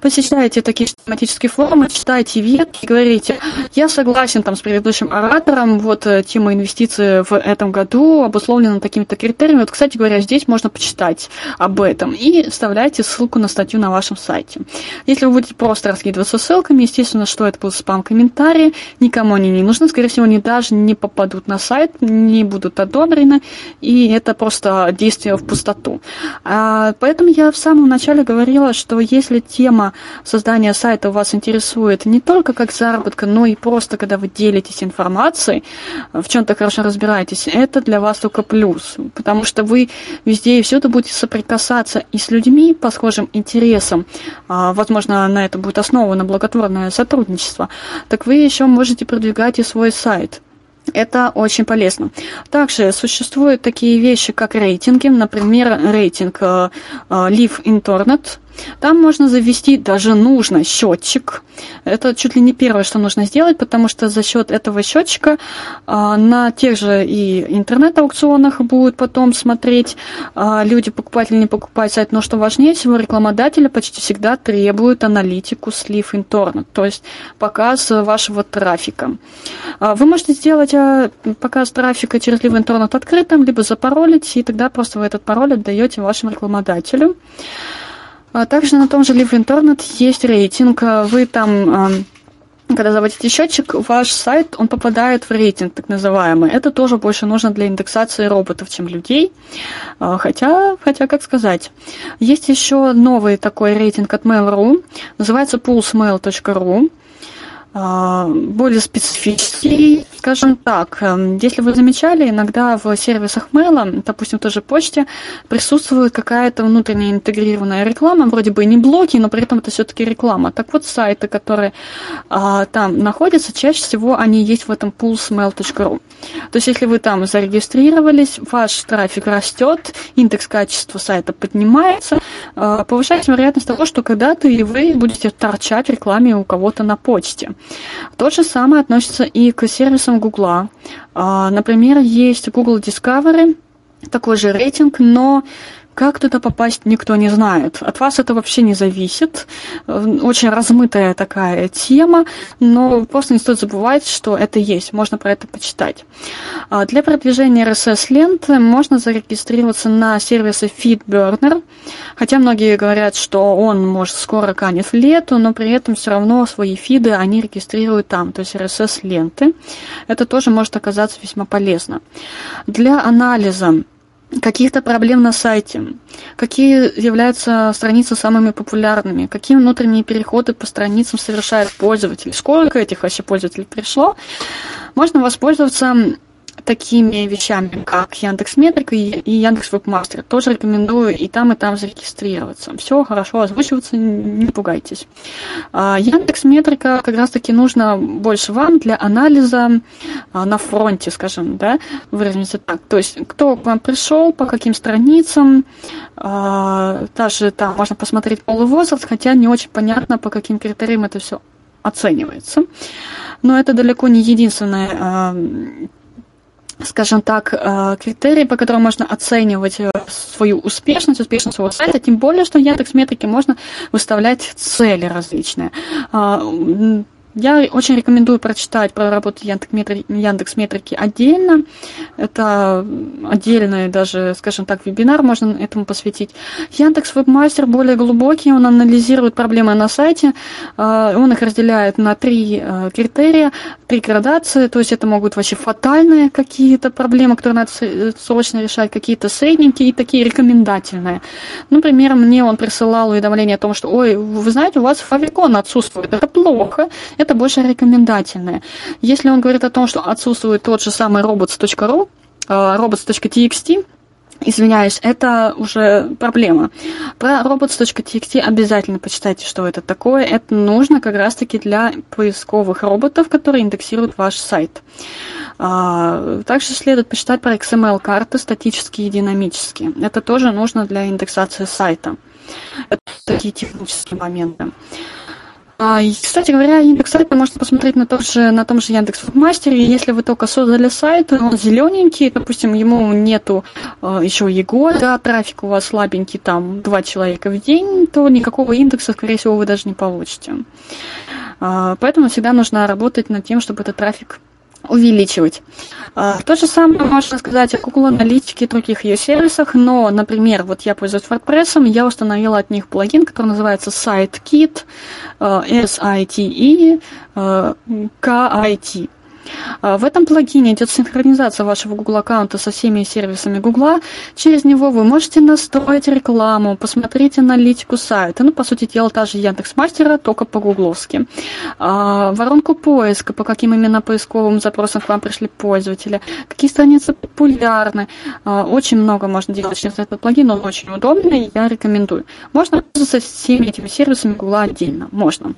посещаете такие тематические форумы, читаете ветки и говорите, я согласен там с предыдущим оратором, вот э, тема инвестиций в этом году обусловлена такими-то критериями. Вот, кстати говоря, здесь можно почитать об этом и вставляйте ссылку на статью на вашем сайте. Если вы будете просто раскидываться ссылками, естественно, что это будут спам-комментарии, никому они не нужны, скорее всего, они даже не попадут на сайт, не будут одобрены, и это просто действие в пустоту. А, поэтому я в самом начале говорила, что если тема создания сайта вас интересует не только как заработка, но и просто когда вы делитесь информацией, в чем-то хорошо разбираетесь, это для вас только плюс, потому что вы везде и всюду будете соприкасаться и с людьми по схожим интересам, а, возможно, на это будет основано благотворное сотрудничество, так вы еще можете продвигать и свой сайт. Это очень полезно. Также существуют такие вещи, как рейтинги, например, рейтинг э, э, Live Internet, там можно завести, даже нужно, счетчик. Это чуть ли не первое, что нужно сделать, потому что за счет этого счетчика а, на тех же и интернет-аукционах будут потом смотреть а, люди, покупать или не покупать сайт. Но что важнее всего, рекламодатели почти всегда требуют аналитику слив интернет, то есть показ вашего трафика. А, вы можете сделать а, показ трафика через Live Internet открытым, либо запаролить, и тогда просто вы этот пароль отдаете вашему рекламодателю. А также на том же Live Internet есть рейтинг. Вы там когда заводите счетчик, ваш сайт, он попадает в рейтинг, так называемый. Это тоже больше нужно для индексации роботов, чем людей. А, хотя, хотя, как сказать. Есть еще новый такой рейтинг от Mail.ru, называется pulsemail.ru. А, более специфический, скажем так. Эм, если вы замечали, иногда в сервисах мейла, допустим, в той же почте, присутствует какая-то внутренняя интегрированная реклама, вроде бы и не блоки, но при этом это все-таки реклама. Так вот, сайты, которые а, там находятся, чаще всего они есть в этом pulsemail.ru. То есть, если вы там зарегистрировались, ваш трафик растет, индекс качества сайта поднимается, а, повышается вероятность того, что когда-то и вы будете торчать в рекламе у кого-то на почте. То же самое относится и к сервисам Гугла. Например, есть Google Discovery, такой же рейтинг, но как туда попасть, никто не знает. От вас это вообще не зависит. Очень размытая такая тема, но просто не стоит забывать, что это есть. Можно про это почитать. А для продвижения RSS-ленты можно зарегистрироваться на сервисе FeedBurner, хотя многие говорят, что он, может, скоро канет в лету, но при этом все равно свои фиды они регистрируют там, то есть RSS-ленты. Это тоже может оказаться весьма полезно. Для анализа каких-то проблем на сайте, какие являются страницы самыми популярными, какие внутренние переходы по страницам совершает пользователь, сколько этих вообще пользователей пришло, можно воспользоваться такими вещами, как Яндекс Метрика и Яндекс Вебмастер. Тоже рекомендую и там, и там зарегистрироваться. Все хорошо озвучиваться, не пугайтесь. А, Яндекс Метрика как раз-таки нужно больше вам для анализа а, на фронте, скажем, да, выразимся так. То есть, кто к вам пришел, по каким страницам, а, даже там можно посмотреть полный возраст, хотя не очень понятно, по каким критериям это все оценивается. Но это далеко не единственное скажем так, э, критерии, по которым можно оценивать э, свою успешность, успешность своего сайта, тем более, что в Яндекс Метрике можно выставлять цели различные. Я очень рекомендую прочитать про работу Яндекс Метрики отдельно. Это отдельный даже, скажем так, вебинар можно этому посвятить. Яндекс Вебмастер более глубокий, он анализирует проблемы на сайте, а, он их разделяет на три а, критерия, три градации, то есть это могут вообще фатальные какие-то проблемы, которые надо срочно решать, какие-то средненькие и такие рекомендательные. Например, мне он присылал уведомление о том, что, ой, вы знаете, у вас фавикон отсутствует, это плохо, это больше рекомендательное. Если он говорит о том, что отсутствует тот же самый robots.ru, э, robots.txt, Извиняюсь, это уже проблема. Про robots.txt обязательно почитайте, что это такое. Это нужно как раз-таки для поисковых роботов, которые индексируют ваш сайт. А, также следует почитать про XML-карты статические и динамические. Это тоже нужно для индексации сайта. Это такие технические моменты. А, и, кстати говоря, индекс сайта можно посмотреть на, том же, на том же Яндекс Мастере. Если вы только создали сайт, он зелененький, допустим, ему нету э, еще и года, трафик у вас слабенький, там, два человека в день, то никакого индекса, скорее всего, вы даже не получите. Э, поэтому всегда нужно работать над тем, чтобы этот трафик увеличивать. А, то же самое можно сказать о Google Аналитике и других ее сервисах, но, например, вот я пользуюсь WordPress, я установила от них плагин, который называется SiteKit, S-I-T-E, K-I-T. А, в этом плагине идет синхронизация вашего Google аккаунта со всеми сервисами Google. Через него вы можете настроить рекламу, посмотреть аналитику сайта. Ну, по сути дела, та же Яндекс.Мастера, только по-гугловски. А, воронку поиска, по каким именно поисковым запросам к вам пришли пользователи. Какие страницы популярны. А, очень много можно делать через этот плагин, он очень удобный, я рекомендую. Можно пользоваться всеми этими сервисами Google отдельно, можно.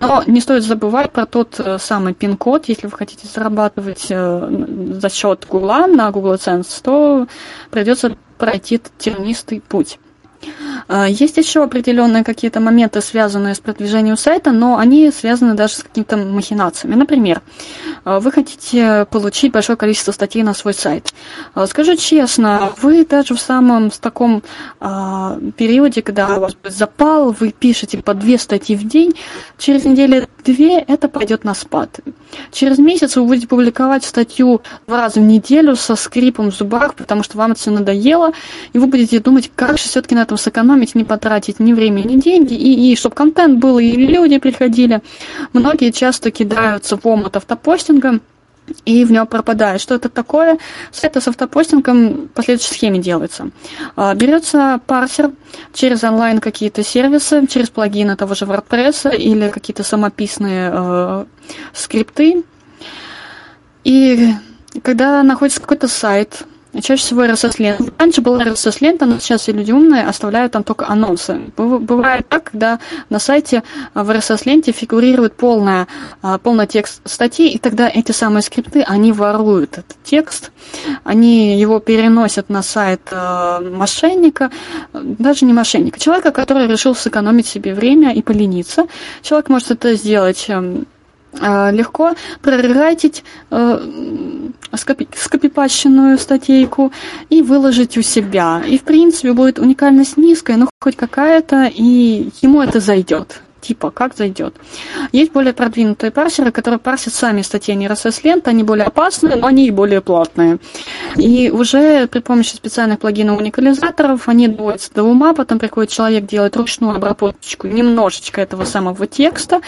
Но не стоит забывать про тот э, самый пин-код, если вы хотите зарабатывать э, за счет Гугла на Google AdSense, то придется пройти тернистый путь. А, есть еще определенные какие-то моменты, связанные с продвижением сайта, но они связаны даже с какими-то махинациями. Например, а, вы хотите получить большое количество статей на свой сайт. А, скажу честно, вы даже в самом в таком периоде, когда у вас запал, вы пишете по две статьи в день, через неделю-две это пойдет на спад. Через месяц вы будете публиковать статью два раза в неделю со скрипом в зубах, потому что вам это все надоело, и вы будете думать, как же все-таки на этом сэкономить, не потратить ни время, ни деньги, и, и чтобы контент был, и люди приходили. Многие часто кидаются в омут автопостинга, и в него пропадает. Что это такое? Сайты с автопостингом по следующей схеме делается. А, берется парсер через онлайн какие-то сервисы, через плагины того же WordPress или какие-то самописные э, скрипты. И когда находится какой-то сайт, Чаще всего RSS-лента. Раньше была RSS-лента, но сейчас все люди умные оставляют там только анонсы. Бывает так, когда на сайте а, в RSS-ленте фигурирует полная, а, полный текст статьи, и тогда эти самые скрипты, они воруют этот текст, они его переносят на сайт а, мошенника, даже не мошенника, человека, который решил сэкономить себе время и полениться. Человек может это сделать эм, легко прорегайтить э, скопи, скопипащенную статейку и выложить у себя. И, в принципе, будет уникальность низкая, но хоть какая-то, и ему это зайдет типа, как зайдет. Есть более продвинутые парсеры, которые парсят сами статьи не RSS лент, они более опасные, но они и более платные. И уже при помощи специальных плагинов уникализаторов они доводятся до ума, потом приходит человек, делает ручную обработку немножечко этого самого текста,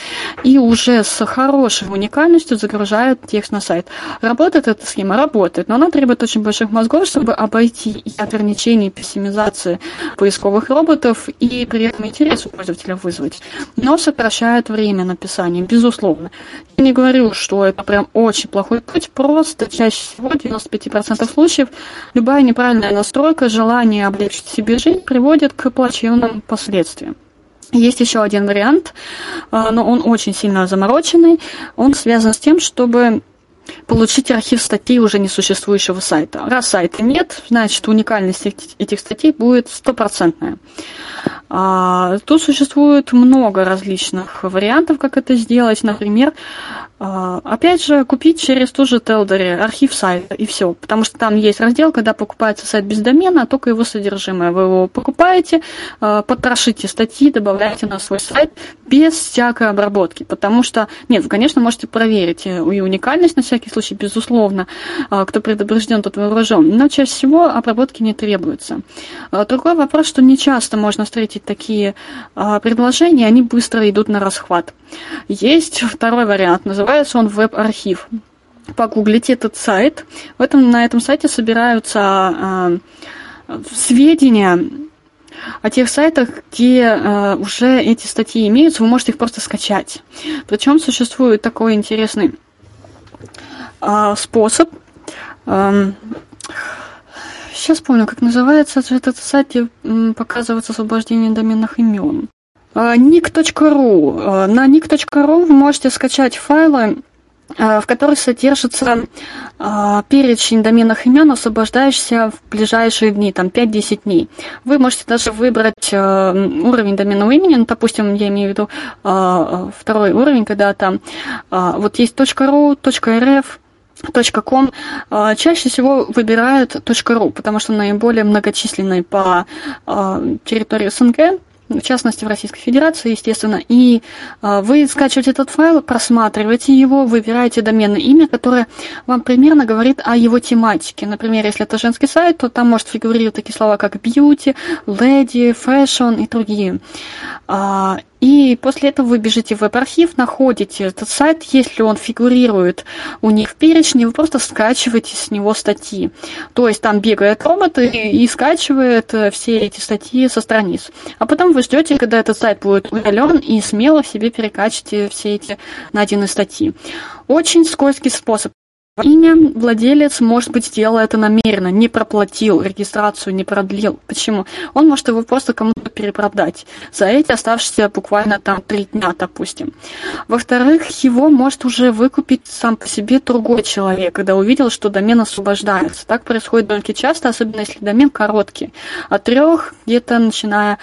и уже с хорошей уникальностью загружает текст на сайт. Работает эта схема? Работает, но она требует очень больших мозгов, чтобы обойти и ограничения пессимизации поисковых роботов и при этом интерес у пользователя вызвать но сокращает время написания, безусловно. Я не говорю, что это прям очень плохой путь, просто чаще всего, в 95% случаев, любая неправильная настройка, желание облегчить себе жизнь приводит к плачевным последствиям. Есть еще один вариант, а, но он очень сильно замороченный. Он связан с тем, чтобы получить архив статей уже несуществующего сайта. Раз сайта нет, значит уникальность этих статей будет стопроцентная. А, тут существует много различных вариантов, как это сделать. Например, опять же, купить через ту же Телдере архив сайта и все. Потому что там есть раздел, когда покупается сайт без домена, а только его содержимое. Вы его покупаете, а, потрошите статьи, добавляете на свой сайт без всякой обработки. Потому что, нет, вы, конечно, можете проверить и уникальность на всякий случай, безусловно. Кто предупрежден, тот вооружен. Но чаще всего обработки не требуется. Другой вопрос, что не часто можно встретить такие а, предложения, они быстро идут на расхват. Есть второй вариант, называется он веб-архив. Погуглите этот сайт. В этом, на этом сайте собираются а, сведения о тех сайтах, где э, уже эти статьи имеются, вы можете их просто скачать. Причем существует такой интересный э, способ. Э, Сейчас помню, как называется этот сайт, где показывается освобождение доменных имен. А, ник.ру. А, на ник.ру вы можете скачать файлы в которой содержится перечень доменных имен, освобождающихся в ближайшие дни, там 5-10 дней. Вы можете даже выбрать уровень доменного имени, ну, допустим, я имею в виду второй уровень, когда там вот есть .ru, .rf, .com чаще всего выбирают .ru, потому что наиболее многочисленный по территории СНГ, в частности в Российской Федерации, естественно, и э, вы скачиваете этот файл, просматриваете его, выбираете доменное имя, которое вам примерно говорит о его тематике. Например, если это женский сайт, то там может фигурировать такие слова, как beauty, lady, fashion и другие. И после этого вы бежите в веб-архив, находите этот сайт, если он фигурирует у них в перечне, вы просто скачиваете с него статьи. То есть там бегает робот и, и скачивает э, все эти статьи со страниц. А потом вы ждете, когда этот сайт будет удален, и смело себе перекачите все эти найденные статьи. Очень скользкий способ имя владелец, может быть, сделал это намеренно, не проплатил регистрацию, не продлил. Почему? Он может его просто кому-то перепродать за эти оставшиеся буквально там три дня, допустим. Во-вторых, его может уже выкупить сам по себе другой человек, когда увидел, что домен освобождается. Так происходит довольно часто, особенно если домен короткий. От трех где-то начиная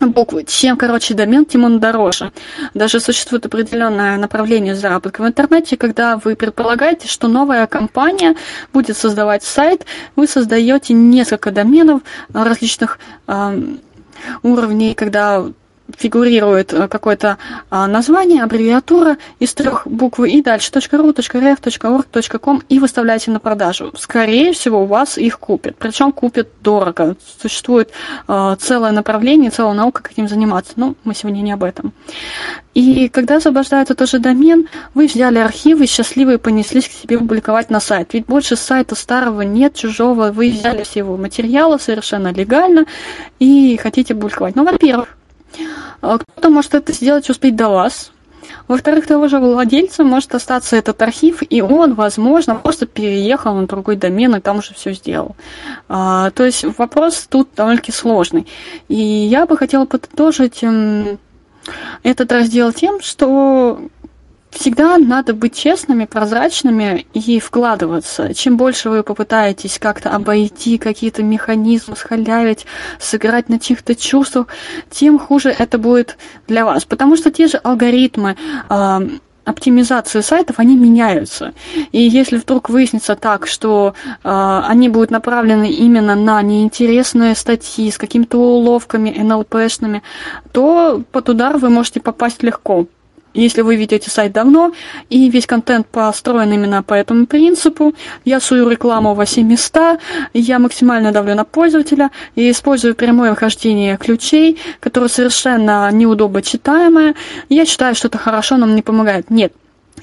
буквы. Чем короче домен, тем он дороже. Даже существует определенное направление заработка в интернете, когда вы предполагаете, что новая компания будет создавать сайт, вы создаете несколько доменов различных э, уровней, когда фигурирует э, какое-то а, название, аббревиатура из трех букв и дальше .ru, .rf, .org, .com и выставляете на продажу. Скорее всего, у вас их купят. Причем купят дорого. Существует а, целое направление, целая наука, как этим заниматься. Но мы сегодня не об этом. И когда освобождается тоже домен, вы взяли архивы, счастливые понеслись к себе публиковать на сайт. Ведь больше сайта старого нет, чужого. Вы взяли все его материалы совершенно легально и хотите публиковать. Ну, во-первых, кто-то может это сделать успеть до вас. Во-вторых, того же владельца может остаться этот архив, и он, возможно, просто переехал на другой домен и там уже все сделал. А, то есть вопрос тут довольно-таки сложный. И я бы хотела подытожить этот раздел тем, что всегда надо быть честными, прозрачными и вкладываться. Чем больше вы попытаетесь как-то обойти какие-то механизмы, схалявить, сыграть на чьих-то чувствах, тем хуже это будет для вас. Потому что те же алгоритмы, э, оптимизации сайтов, они меняются. И если вдруг выяснится так, что э, они будут направлены именно на неинтересные статьи с какими-то уловками НЛПшными, то под удар вы можете попасть легко. Если вы ведете сайт давно, и весь контент построен именно по этому принципу, я сую рекламу во все места, я максимально давлю на пользователя и использую прямое вхождение ключей, которое совершенно неудобно читаемое, я считаю, что это хорошо, но мне помогает. Нет,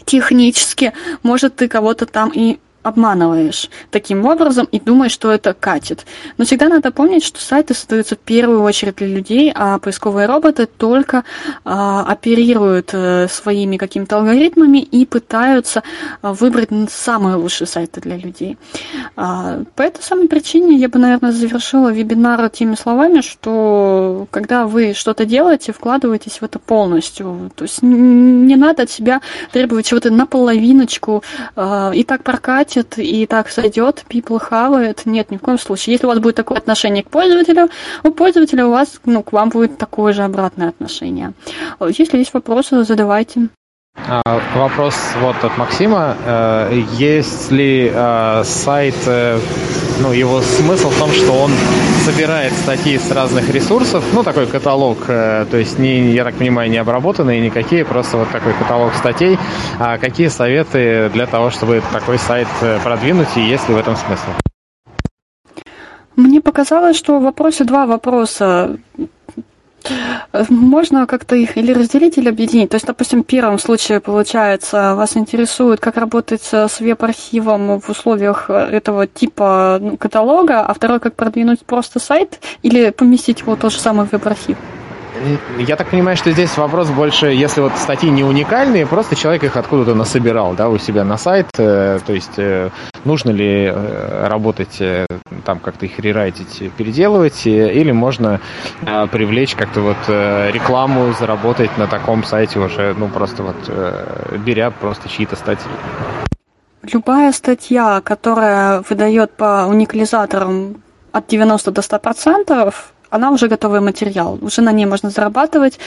технически, может, ты кого-то там и обманываешь таким образом и думаешь, что это катит. Но всегда надо помнить, что сайты создаются в первую очередь для людей, а поисковые роботы только а, оперируют а, своими какими-то алгоритмами и пытаются а, выбрать самые лучшие сайты для людей. А, по этой самой причине я бы, наверное, завершила вебинар теми словами, что когда вы что-то делаете, вкладывайтесь в это полностью. То есть не надо от себя требовать чего-то наполовиночку а, и так прокатить хватит и так сойдет, people хавает. Нет, ни в коем случае. Если у вас будет такое отношение к пользователю, у пользователя у вас, ну, к вам будет такое же обратное отношение. Если есть вопросы, задавайте. А, вопрос вот от Максима. Э, есть ли э, сайт, э, ну, его смысл в том, что он собирает статьи с разных ресурсов, ну, такой каталог, то есть, не, я так понимаю, не обработанные никакие, просто вот такой каталог статей. А какие советы для того, чтобы такой сайт продвинуть, и есть ли в этом смысл? Мне показалось, что в вопросе два вопроса. Можно как-то их или разделить, или объединить. То есть, допустим, в первом случае, получается, вас интересует, как работать с веб-архивом в условиях этого типа каталога, а второй, как продвинуть просто сайт или поместить его тот же самый веб-архив? Я так понимаю, что здесь вопрос больше, если вот статьи не уникальные, просто человек их откуда-то насобирал, да, у себя на сайт, э, то есть э, нужно ли э, работать э, там как-то их рерайтить, переделывать, э, или можно э, привлечь как-то вот э, рекламу, заработать на таком сайте уже, ну просто вот э, беря просто чьи-то статьи. Любая статья, которая выдает по уникализаторам от 90 до 100 процентов, она уже готовый материал, уже на ней можно зарабатывать.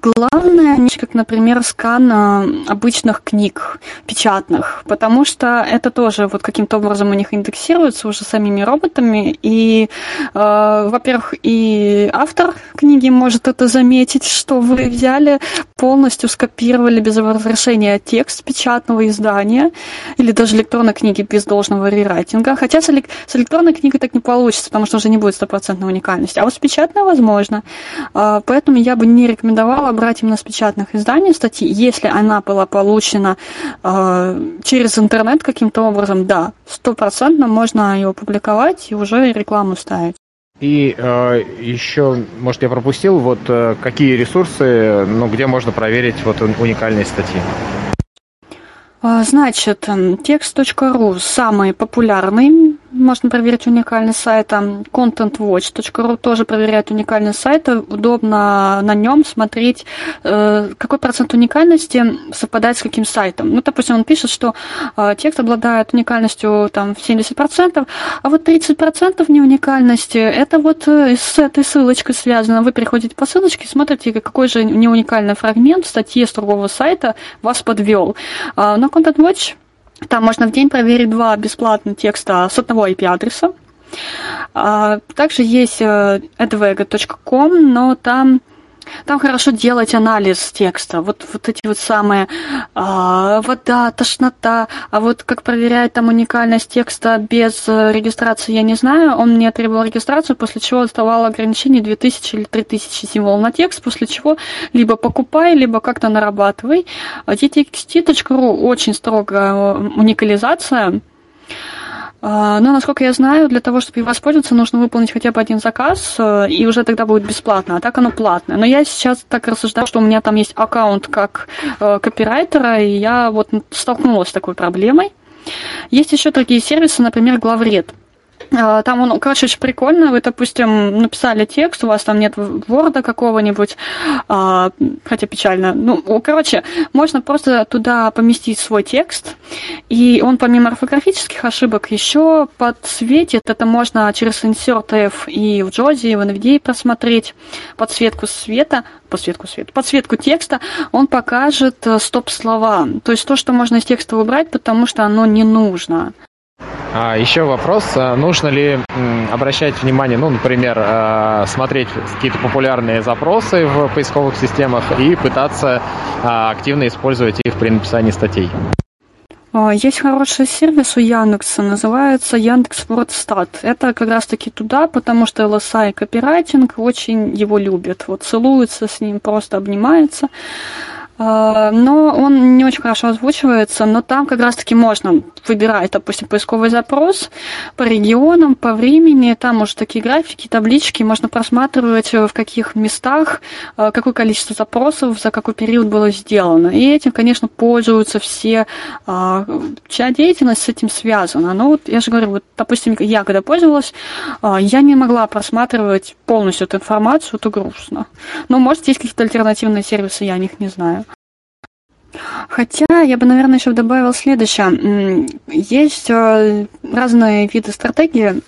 Главное, не как, например, скан э, обычных книг печатных, потому что это тоже вот каким-то образом у них индексируется уже самими роботами, и, э, во-первых, и автор книги может это заметить, что вы взяли, полностью скопировали без разрешения текст печатного издания или даже электронной книги без должного рерайтинга, хотя с, элек- с электронной книгой так не получится, потому что уже не будет стопроцентной уникальности, а вот с печатной возможно. А, Поэтому я бы не рекомендовала брать именно с печатных изданий статьи, если она была получена а, через интернет каким-то образом, да, стопроцентно можно ее публиковать и уже рекламу ставить. И э, еще, может, я пропустил, вот э, какие ресурсы, ну, где можно проверить вот уникальные статьи? А, Значит, текст.ру самый популярный, можно проверить уникальный сайт. Там contentwatch.ru тоже проверяет уникальный сайт. Удобно на нем смотреть, э, какой процент уникальности совпадает с каким сайтом. Ну, допустим, он пишет, что э, текст обладает уникальностью там, в 70%, а вот 30% неуникальности, это вот э, с этой ссылочкой связано. Вы переходите по ссылочке, смотрите, какой же неуникальный фрагмент в статье с другого сайта вас подвел. А, На Content Watch там можно в день проверить два бесплатных текста с одного IP-адреса. А, Также есть э, advega.com, но там там хорошо делать анализ текста. Вот, вот эти вот самые а, вода, тошнота, а вот как проверять там уникальность текста без э, регистрации, я не знаю. Он мне требовал регистрацию, после чего оставало ограничение 2000 или 3000 символов на текст, после чего либо покупай, либо как-то нарабатывай. А ttxt.ru очень строгая э, уникализация. А, Но, насколько я знаю, для того, чтобы ей воспользоваться, нужно выполнить хотя бы один заказ, э, и уже тогда будет бесплатно, а так оно платное. Но я сейчас так рассуждаю, что у меня там есть аккаунт как э, копирайтера, и я вот столкнулась с такой проблемой. Есть еще другие сервисы, например, Главред. А, Там он, короче, очень прикольно. Вы, допустим, написали текст, у вас там нет ворда какого-нибудь, а, хотя печально. Ну, короче, можно просто туда поместить свой текст, и он помимо орфографических ошибок еще подсветит. Это можно через Insert F и в Джози, и в NVDA просмотреть подсветку света, подсветку света, подсветку текста, он покажет э, стоп-слова. То есть то, что можно из текста убрать, потому что оно не нужно. А, еще вопрос, а нужно ли обращать внимание, ну, например, а, смотреть какие-то популярные запросы в поисковых системах и пытаться активно использовать их при написании статей? Есть хороший сервис у Яндекса, называется Яндекс Вордстат. Это как раз таки туда, потому что LSI копирайтинг очень его любят. Вот целуются с ним, просто обнимаются. А, Но он не очень хорошо озвучивается, но там как раз-таки можно выбирать, допустим, поисковый запрос по регионам, по времени, там уже такие графики, таблички, можно просматривать, э, в каких местах, э, какое количество запросов за какой период было сделано. И этим, конечно, пользуются все, а, чья деятельность с этим связана. Но вот я же говорю, вот, допустим, я когда пользовалась, а, я не могла просматривать полностью эту информацию, это грустно. Но, может, есть какие-то альтернативные сервисы, я о них не знаю. Хотя я бы, наверное, еще добавил следующее. Есть э, разные виды стратегии.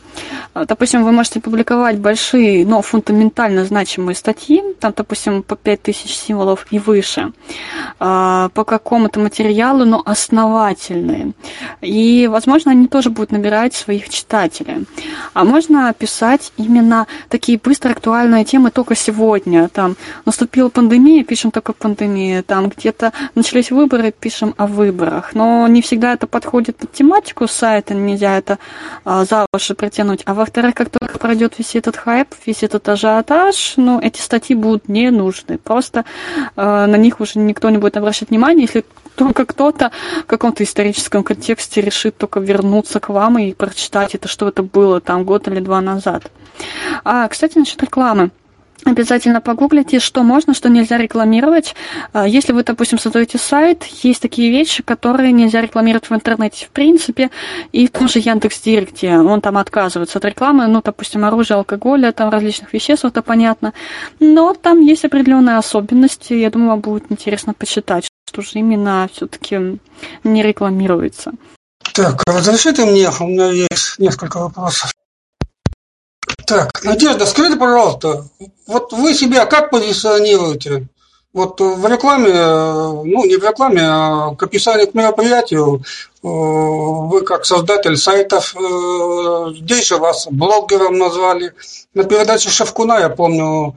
Э, Допустим, вы можете публиковать большие, но фундаментально значимые статьи, там, допустим, по 5000 символов и выше, э, по какому-то материалу, но основательные. И, возможно, они тоже будут набирать своих читателей. А можно писать именно такие быстро актуальные темы только сегодня. Там наступила пандемия, пишем только пандемия. Там где-то начались выборы, пишем о выборах. Но не всегда это подходит под тематику сайта, нельзя это а, за уши притянуть. А во-вторых, как только пройдет весь этот хайп, весь этот ажиотаж, ну, эти статьи будут не нужны. Просто а, на них уже никто не будет обращать внимания, если только кто-то в каком-то историческом контексте решит только вернуться к вам и прочитать это, что это было там год или два назад. А, кстати, насчет рекламы. Обязательно погуглите, что можно, что нельзя рекламировать. А, Если вы, допустим, создаете сайт, есть такие вещи, которые нельзя рекламировать в интернете в принципе, и в том же Яндекс.Директе он там отказывается от рекламы, ну, допустим, оружие, алкоголя, там различных веществ, это понятно. Но там есть определенные особенности, я думаю, вам будет интересно почитать, что же именно все-таки не рекламируется. Так, разрешите мне, у меня есть несколько вопросов. Так, Надежда, скажите, пожалуйста, вот вы себя как позиционируете? Вот в рекламе, э, ну не в рекламе, а к описанию к мероприятию, э, вы как создатель сайтов, э, здесь же вас блогером назвали. На передаче Шевкуна, я помню,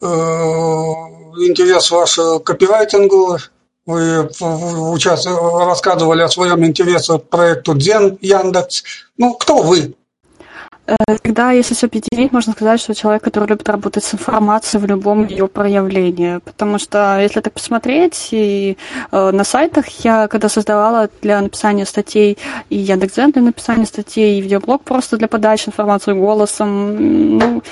интерес ваш к копирайтингу, вы участвовали, рассказывали о своем интересе к проекту Дзен Яндекс. Ну, кто вы? Э, Тогда, если все объединить, можно сказать, что человек, который любит работать с информацией в любом ее проявлении. Потому что, если так посмотреть, и э, на сайтах я, когда создавала для написания статей и Яндекс.Дзен для написания статей, и видеоблог просто для подачи информации голосом, ну,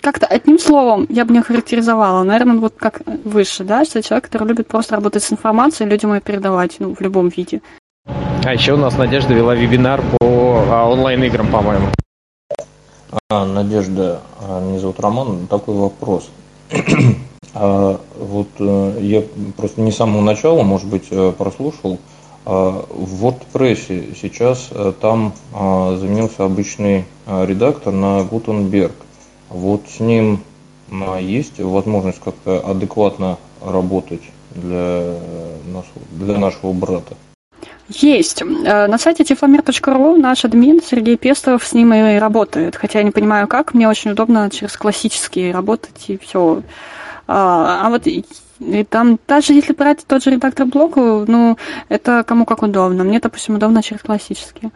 как-то одним словом я бы не характеризовала. Наверное, вот как выше, да, что человек, который любит просто работать с информацией, людям ее передавать, ну, в любом виде. А еще у нас Надежда вела вебинар по а, онлайн-играм, по-моему. А, Надежда, а, меня зовут Роман, такой вопрос. <clears throat> А, Вот э, я просто не с самого начала, может быть, э, прослушал. А, В WordPress сейчас э, там а, заменился обычный редактор на Гутенберг. Вот с ним есть возможность как-то адекватно работать для нашего, для нашего брата? Есть. Э, На сайте тифломир.ру наш админ Сергей Пестов с ним и работает. Хотя я не понимаю как, мне очень удобно через классические работать и все. А, а вот и, там, даже если брать тот же редактор блока, ну, это кому как удобно. Мне, допустим, удобно через классические.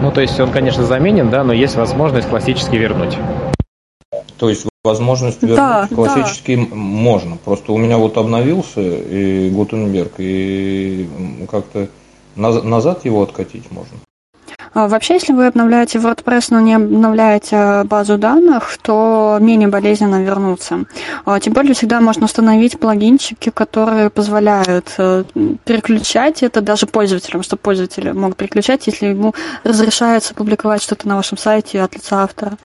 Ну, то есть он, конечно, заменен, да, но есть возможность классически вернуть. То есть возможность вернуть Да, да. классический м- можно. Просто у меня вот обновился и Гутенберг, и как-то назад его откатить можно. А, Вообще, если вы обновляете WordPress, но не обновляете базу данных, то менее болезненно вернуться. А, Тем более, всегда можно установить плагинчики, которые позволяют э, переключать это даже пользователям, чтобы пользователи мог переключать, если ему разрешается публиковать что-то на вашем сайте от лица автора.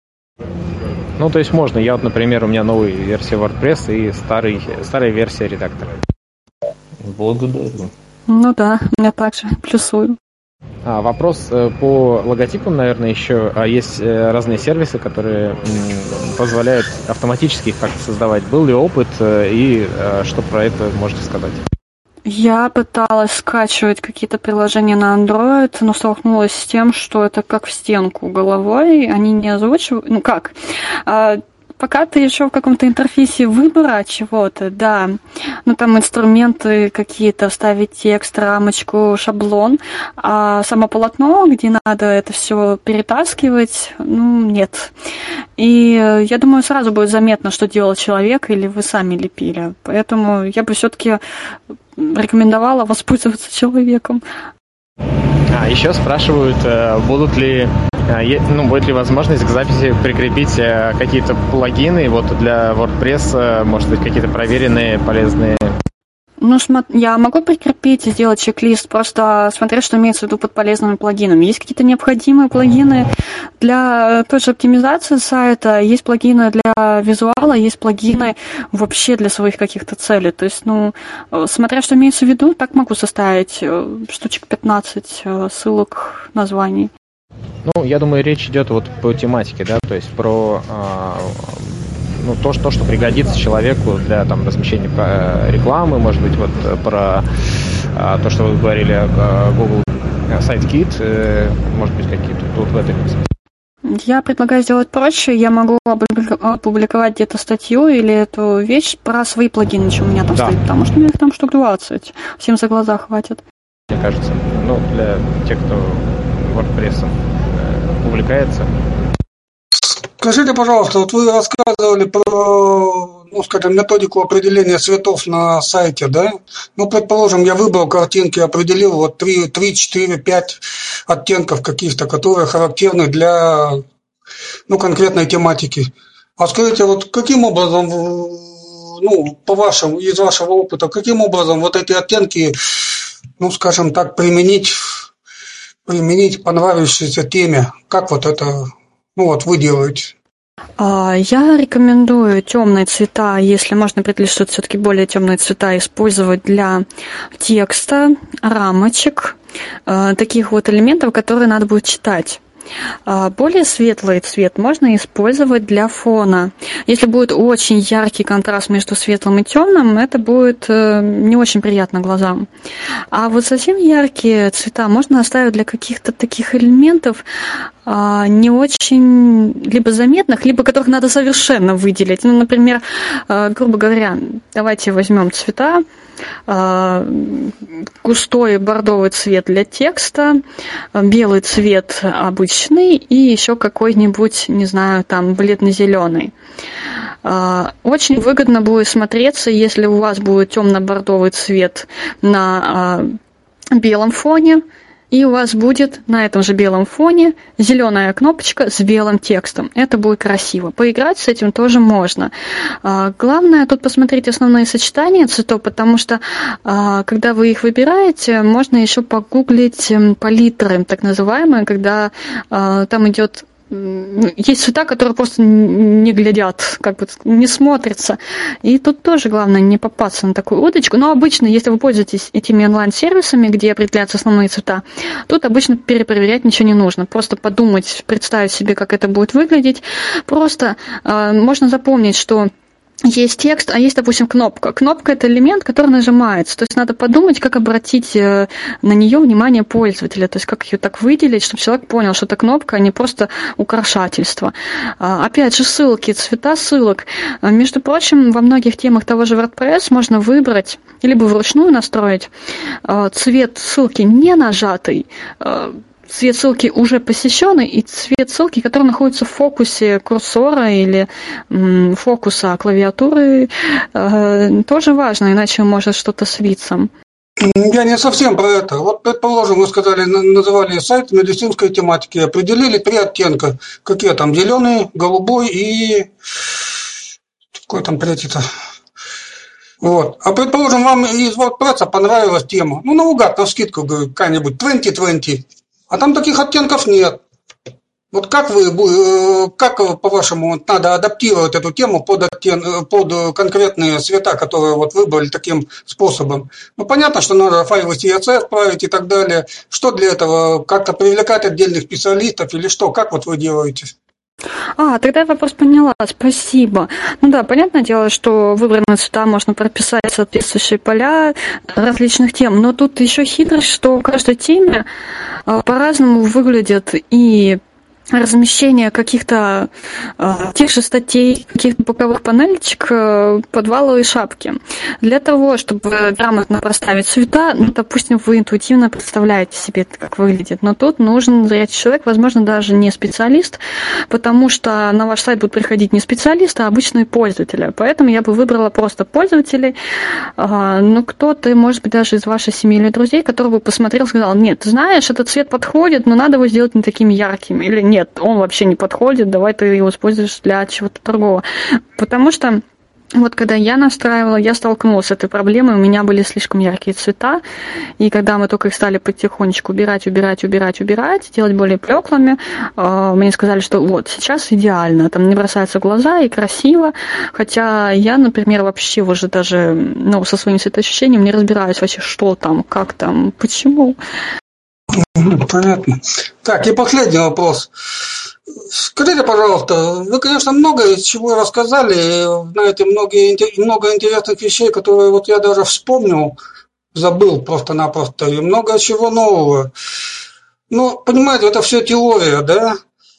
Ну, то есть можно. Я вот, например, у меня новая версия WordPress и старый, старая версия редактора. Благодарю. Ну да, я также плюсую. А, вопрос э, по логотипам, наверное, еще. А есть э, разные сервисы, которые позволяют автоматически их как-то создавать. Был ли опыт э, и что про это можете сказать? Я пыталась скачивать какие-то приложения на Android, но столкнулась с тем, что это как в стенку головой, они не озвучивают, ну как, а, пока ты еще в каком-то интерфейсе выбора чего-то, да, ну там инструменты какие-то, вставить текст, рамочку, шаблон, а само полотно, где надо это все перетаскивать, ну нет. И э, я думаю, сразу будет заметно, что делал человек или вы сами лепили. Поэтому я бы все-таки рекомендовала воспользоваться человеком. А, еще спрашивают, э, будут ли, э, ну, будет ли возможность к записи прикрепить э, какие-то плагины вот для WordPress, может быть, какие-то проверенные, полезные. Ну, я могу прикрепить и сделать чек-лист, просто смотреть, что имеется в виду под полезными плагинами. Есть какие-то необходимые плагины для той же оптимизации сайта, есть плагины для визуала, есть плагины вообще для своих каких-то целей. То есть, ну, э, смотря что имеется в виду, так могу составить э, штучек 15 э, ссылок, названий. Ну, я думаю, речь идет вот по тематике, да, то есть про а, ну, то, что, что пригодится человеку для там, размещения э, рекламы, может быть, вот э, про а, то, что вы говорили, Google Sitekit, э, может быть, какие-то тут в этой. Я предлагаю сделать проще. Я могу опубликовать где-то статью или эту вещь про свои плагины, чем у меня там Да. стоит, потому что у меня их там штук 20. Всем за глаза хватит. мне кажется. Ну, для тех, кто WordPress увлекается. Скажите, пожалуйста, вот вы рассказывали про, ну, скажем, методику определения цветов на сайте, да? Ну, предположим, я выбрал картинки, определил вот 3, 3 4, 5 оттенков каких-то, которые характерны для, ну, конкретной тематики. А скажите, вот каким образом, ну, по вашему, из вашего опыта, каким образом вот эти оттенки, ну, скажем так, применить, применить понравившейся теме? Как вот это, вот вы делаете? А, Я рекомендую темные цвета, если можно определить, что это все-таки более темные цвета, использовать для текста, рамочек, э, таких вот элементов, которые надо будет читать. А, Более светлый цвет можно использовать для фона. Если будет очень яркий контраст между светлым и темным, это будет э, не очень приятно глазам. А вот совсем яркие цвета можно оставить для каких-то таких элементов, а, не очень либо заметных, либо которых надо совершенно выделить. Ну, например, э, грубо говоря, давайте возьмем цвета, густой бордовый цвет для текста, белый цвет обычный и еще какой-нибудь, не знаю, там бледно-зеленый. А, Очень выгодно будет смотреться, если у вас будет темно-бордовый цвет на белом фоне, и у вас будет на этом же белом фоне зеленая кнопочка с белым текстом. Это будет красиво. Поиграть с этим тоже можно. А, Главное тут посмотреть основные сочетания цветов, потому что а, когда вы их выбираете, можно еще погуглить м, палитры, так называемые, когда а, там идет есть цвета, которые просто не глядят, как бы не смотрятся. И тут тоже главное не попасться на такую удочку. Но обычно, если вы пользуетесь этими онлайн-сервисами, где определяются основные цвета, тут обычно перепроверять ничего не нужно. Просто подумать, представить себе, как это будет выглядеть. Просто э, можно запомнить, что есть текст, а есть, допустим, кнопка. Кнопка это элемент, который нажимается. То есть надо подумать, как обратить э, на нее внимание пользователя. То есть как ее так выделить, чтобы человек понял, что это кнопка, а не просто украшательство. А, Опять же, ссылки, цвета ссылок. А, Между прочим, во многих темах того же WordPress можно выбрать, либо вручную настроить а, цвет ссылки не нажатый, цвет ссылки уже посещенный и цвет ссылки, который находится в фокусе курсора или фокуса клавиатуры, э, тоже важно, иначе может что-то слиться. Я не совсем про это. Вот, предположим, вы сказали, на- называли сайт медицинской тематики, определили три оттенка. Какие там? Зеленый, голубой и... Какой там третий-то? Вот. А предположим, вам из WordPress понравилась тема. Ну, наугад, на скидку, какая-нибудь 20-20. А там таких оттенков нет. Вот как вы, э, как э, по-вашему надо адаптировать эту тему под, оттен, э, под конкретные цвета, которые вот выбрали таким способом? Ну, понятно, что надо файлы CSS править и так далее. Что для этого? Как-то привлекать отдельных специалистов или что? Как вот вы делаете? А, тогда я вопрос поняла, спасибо. Ну да, понятное дело, что выбранные цвета можно прописать соответствующие поля различных тем, но тут еще хитрость, что в каждой теме а, по-разному выглядят и размещение каких-то э, тех же статей, каких-то боковых панельчик, э, подвала и шапки. Для того, чтобы грамотно проставить цвета, ну, допустим, вы интуитивно представляете себе, как выглядит, но тут нужен зрячий человек, возможно, даже не специалист, потому что на ваш сайт будут приходить не специалисты, а обычные пользователи. Поэтому я бы выбрала просто пользователей, а, ну, кто-то, может быть, даже из вашей семьи или друзей, который бы посмотрел и сказал, нет, знаешь, этот цвет подходит, но надо его сделать не такими яркими. Или нет, он вообще не подходит, давай ты его используешь для чего-то другого. Потому что вот когда я настраивала, я столкнулась с этой проблемой, у меня были слишком яркие цвета, и когда мы только их стали потихонечку убирать, убирать, убирать, убирать, делать более плеклыми, э, мне сказали, что вот, сейчас идеально, там не бросаются глаза и красиво, хотя я, например, вообще уже даже, ну, со своим светоощущением не разбираюсь вообще, что там, как там, почему. Мгм, Понятно. Так, и последний вопрос. Скажите, пожалуйста, вы, конечно, много чего рассказали, знаете, многие, много интересных вещей, которые вот я даже вспомнил, забыл просто-напросто, и много чего нового. Ну, понимаете, это все теория, да?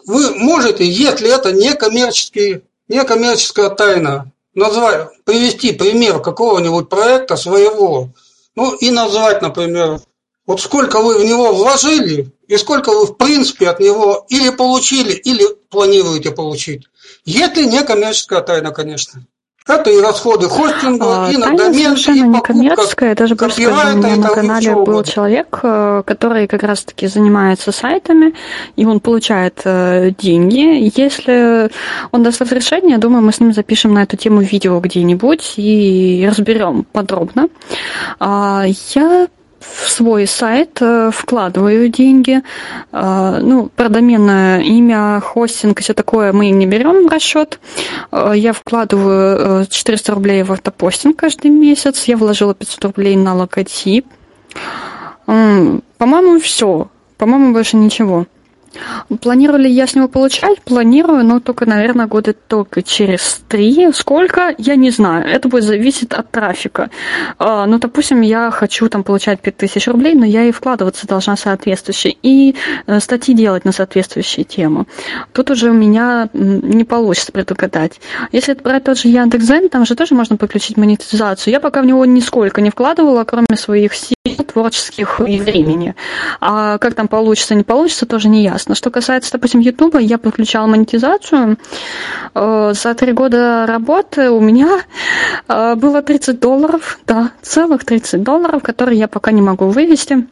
Вы можете, если это не коммерческий, не коммерческая тайна, назвать, привести пример какого-нибудь проекта своего, ну и назвать, например, вот сколько вы в него вложили и сколько вы в принципе от него или получили, или планируете получить. Если не коммерческая тайна, конечно. Это и расходы хостинга, А, и на домен, и не покупка коммерческая. Я даже больше скажу, у меня на канале был человек, э, который как раз-таки занимается сайтами, и он получает э, деньги. Если он даст разрешение, я думаю, мы с ним запишем на эту тему видео где-нибудь и разберем подробно. А, Я в свой сайт э, вкладываю деньги. Э, Ну, про доменное имя, хостинг все такое мы не берем в расчет. Э, Я вкладываю э, 400 рублей в автопостинг каждый месяц. Я вложила 500 рублей на логотип. По-моему, все. По-моему, больше ничего. Планирую ли я с него получать? Планирую, но только, наверное, года только через три. Сколько? Я не знаю. Это будет зависеть от трафика. А, Ну, допустим, я хочу там получать 5000 рублей, но я и вкладываться должна соответствующе. И э, статьи делать на соответствующую тему. Тут уже у меня не получится предугадать. Если брать тот же Яндекс.Зен, там же тоже можно подключить монетизацию. Я пока в него нисколько не вкладывала, кроме своих сил творческих и времени. А как там получится, не получится, тоже не ясно. Что касается, допустим, Ютуба, я подключала монетизацию. Э, За три года работы у меня э, было 30 долларов, да, целых 30 долларов, которые я пока не могу вывести.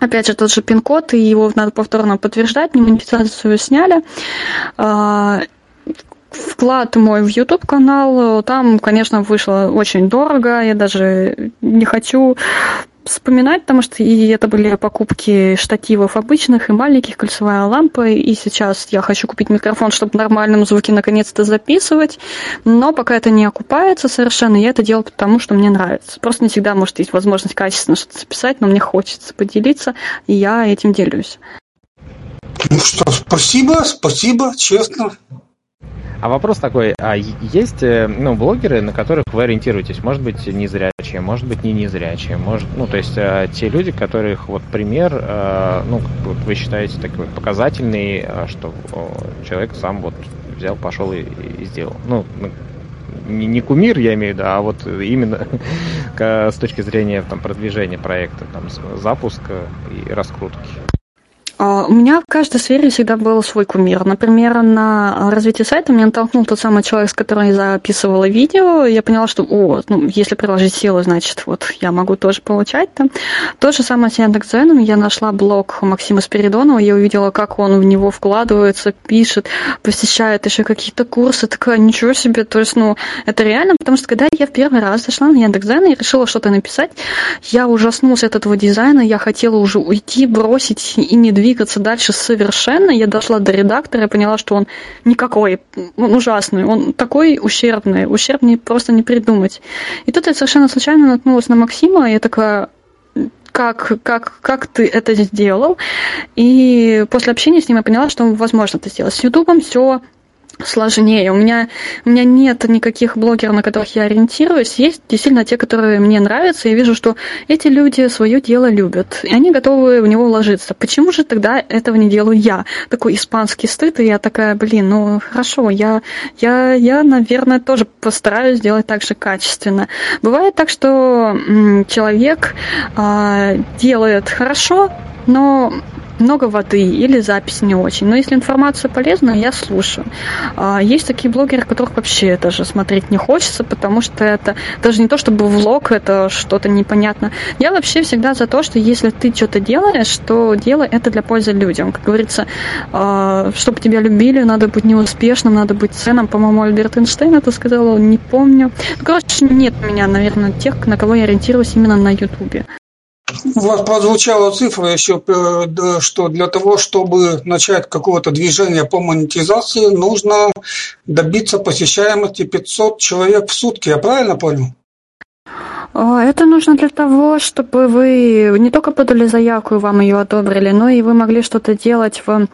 Опять же, тот же пин-код, и его надо повторно подтверждать, не монетизацию сняли. А, Вклад мой в YouTube канал, там, конечно, вышло очень дорого. Я даже не хочу вспоминать, потому что и это были покупки штативов обычных и маленьких, кольцевая лампа, и сейчас я хочу купить микрофон, чтобы в нормальном звуке наконец-то записывать, но пока это не окупается совершенно, я это делаю потому, что мне нравится. Просто не всегда, может, есть возможность качественно что-то записать, но мне хочется поделиться, и я этим делюсь. Ну что, спасибо, спасибо, честно. А вопрос такой, а есть э, ну, блогеры, на которых вы ориентируетесь? Может быть, незрячие, может быть, не незрячие, может, ну, то есть э, те люди, которых вот пример, э, ну, вы считаете такой показательный, что человек сам вот взял, пошел и, и сделал. Ну, не, не кумир, я имею в виду, а вот именно <laughs> с точки зрения там, продвижения проекта, там, запуска и раскрутки. А, У меня в каждой сфере всегда был свой кумир. Например, на развитие сайта меня натолкнул тот самый человек, с которым я записывала видео. Я поняла, что, о, ну, если приложить силу, значит, вот я могу тоже получать там. То же самое с Яндекс.Дзеном. Я нашла блог Максима Спиридонова, я увидела, как он в него вкладывается, пишет, посещает еще какие-то курсы. Такая, ничего себе. То есть, ну, это реально, потому что когда я в первый раз зашла на Яндекс.Дзен и решила что-то написать, я ужаснулась от этого дизайна, я хотела уже уйти, бросить и не двигаться дальше совершенно. Я дошла до редактора и поняла, что он никакой, он ужасный, он такой ущербный, ущербнее просто не придумать. И тут я совершенно случайно наткнулась на Максима, и я такая, как, как, как ты это сделал? И после общения с ним я поняла, что возможно это сделать. С Ютубом все сложнее. У меня, у меня нет никаких блогеров, на которых я ориентируюсь. Есть действительно те, которые мне нравятся. Я вижу, что эти люди свое дело любят, и они готовы в него вложиться. Почему же тогда этого не делаю я? Такой испанский стыд, и я такая, блин, ну хорошо, я, я, я наверное, тоже постараюсь сделать так же качественно. Бывает так, что человек а, делает хорошо, но много воды или запись не очень. Но если информация полезная, я слушаю. А, Есть такие блогеры, которых вообще даже смотреть не хочется, потому что это даже не то, чтобы влог, это что-то непонятно. Я вообще всегда за то, что если ты что-то делаешь, то делай это для пользы людям. Как говорится, а, чтобы тебя любили, надо быть неуспешным, надо быть ценным. По-моему, Альберт Эйнштейн это сказал, не помню. Ну, короче, нет у меня, наверное, тех, на кого я ориентируюсь именно на Ютубе. Вас прозвучала цифра еще, э, что для того, чтобы начать какого-то движения по монетизации, нужно добиться посещаемости 500 человек в сутки. Я правильно понял? А, Это нужно для того, чтобы вы не только подали заявку и вам ее одобрили, но и вы могли что-то делать в э,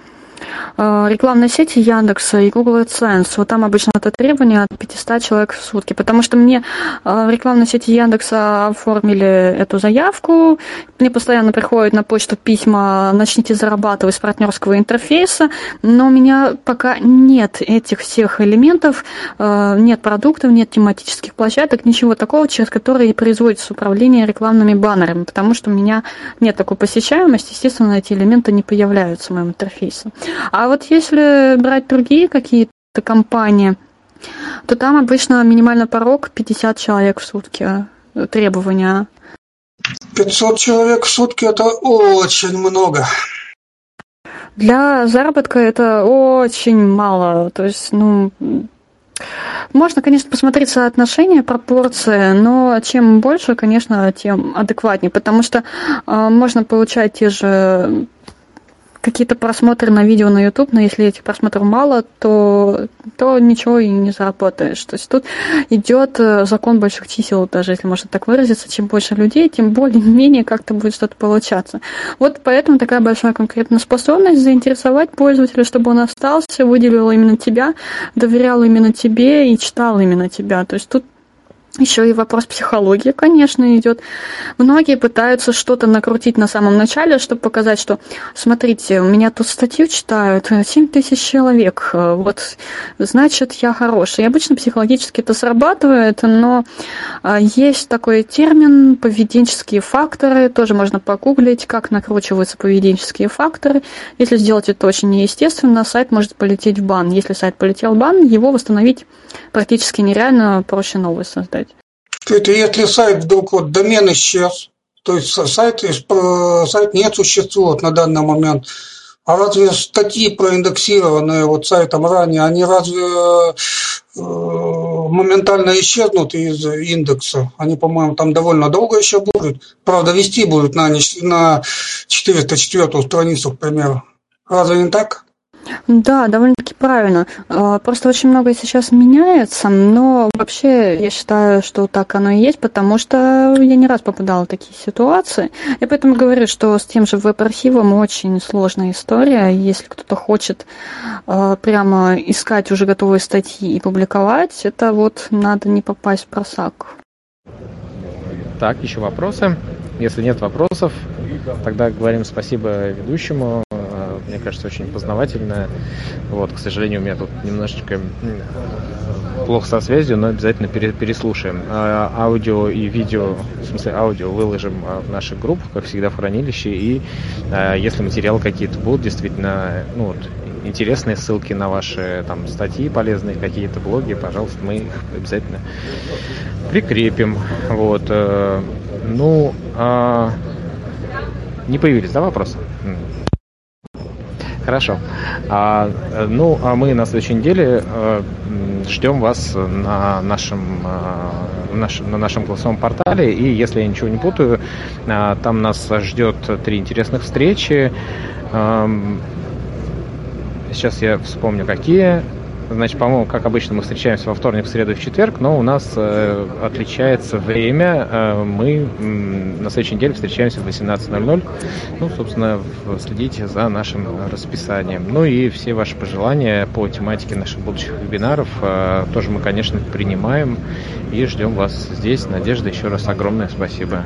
рекламной сети Яндекса и Google AdSense. Вот там обычно это требование от 500 человек в сутки. Потому что мне э, в рекламной сети Яндекса оформили эту заявку. Мне постоянно приходят на почту письма «Начните зарабатывать с партнерского интерфейса». Но у меня пока нет этих всех элементов, э, нет продуктов, нет тематических площадок, ничего такого, через которые производится управление рекламными баннерами. Потому что у меня нет такой посещаемости, естественно, эти элементы не появляются в моем интерфейсе. А вот если брать другие какие-то компании, то там обычно минимальный порог 50 человек в сутки э, требования. 500 человек в сутки это очень много. Для заработка это очень мало. То есть, ну, можно, конечно, посмотреть соотношение, пропорции, но чем больше, конечно, тем адекватнее, потому что э, можно получать те же какие-то просмотры на видео на YouTube, но если этих просмотров мало, то, то ничего и не заработаешь. То есть тут идет э, закон больших чисел, даже если можно так выразиться. Чем больше людей, тем более-менее <laughs> как-то будет что-то получаться. Вот поэтому такая большая конкретная способность заинтересовать пользователя, чтобы он остался, выделил именно тебя, доверял именно тебе и читал именно тебя. То есть тут еще и вопрос психологии, конечно, идет. Многие пытаются что-то накрутить на самом начале, чтобы показать, что, смотрите, у меня тут статью читают 7 тысяч человек, вот, значит, я хороший. И обычно психологически это срабатывает, но а, есть такой термин поведенческие факторы, тоже можно погуглить, как накручиваются поведенческие факторы. Если сделать это очень неестественно, сайт может полететь в бан. Если сайт полетел в бан, его восстановить практически нереально, проще новый создать. Если сайт вдруг вот домен исчез, то есть сайт, э, сайт не существует на данный момент, а разве статьи проиндексированные вот сайтом ранее, они разве э, моментально исчезнут из индекса? Они, по-моему, там довольно долго еще будут. Правда, вести будут на, на 404 страницу, к примеру. Разве не так? Да, довольно-таки правильно. А, просто очень многое сейчас меняется, но вообще я считаю, что так оно и есть, потому что я не раз попадала в такие ситуации. Я поэтому говорю, что с тем же веб-архивом очень сложная история. Если кто-то хочет а, прямо искать уже готовые статьи и публиковать, это вот надо не попасть в просак. Так, еще вопросы? Если нет вопросов, тогда говорим спасибо ведущему мне кажется, очень познавательная. Вот, к сожалению, у меня тут немножечко плохо со связью, но обязательно переслушаем. А, аудио и видео, в смысле аудио выложим в наших группах, как всегда, в хранилище. И если материалы какие-то будут, действительно, ну вот, интересные ссылки на ваши там статьи полезные, какие-то блоги, пожалуйста, мы их обязательно прикрепим. Вот. Э, ну, а... не появились, да, вопросы? Хорошо. А, ну, а мы на следующей неделе э, ждем вас на нашем, э, на нашем голосовом портале. И если я ничего не путаю, там нас ждет три интересных встречи. Э, сейчас я вспомню, какие. Значит, по-моему, как обычно, мы встречаемся во вторник, в среду и в четверг, но у нас э, отличается время. Э, мы э, на следующей неделе встречаемся в 18.00. Ну, собственно, следите за нашим расписанием. Ну и все ваши пожелания по тематике наших будущих вебинаров э, тоже мы, конечно, принимаем и ждем вас здесь. Надежда, еще раз огромное спасибо.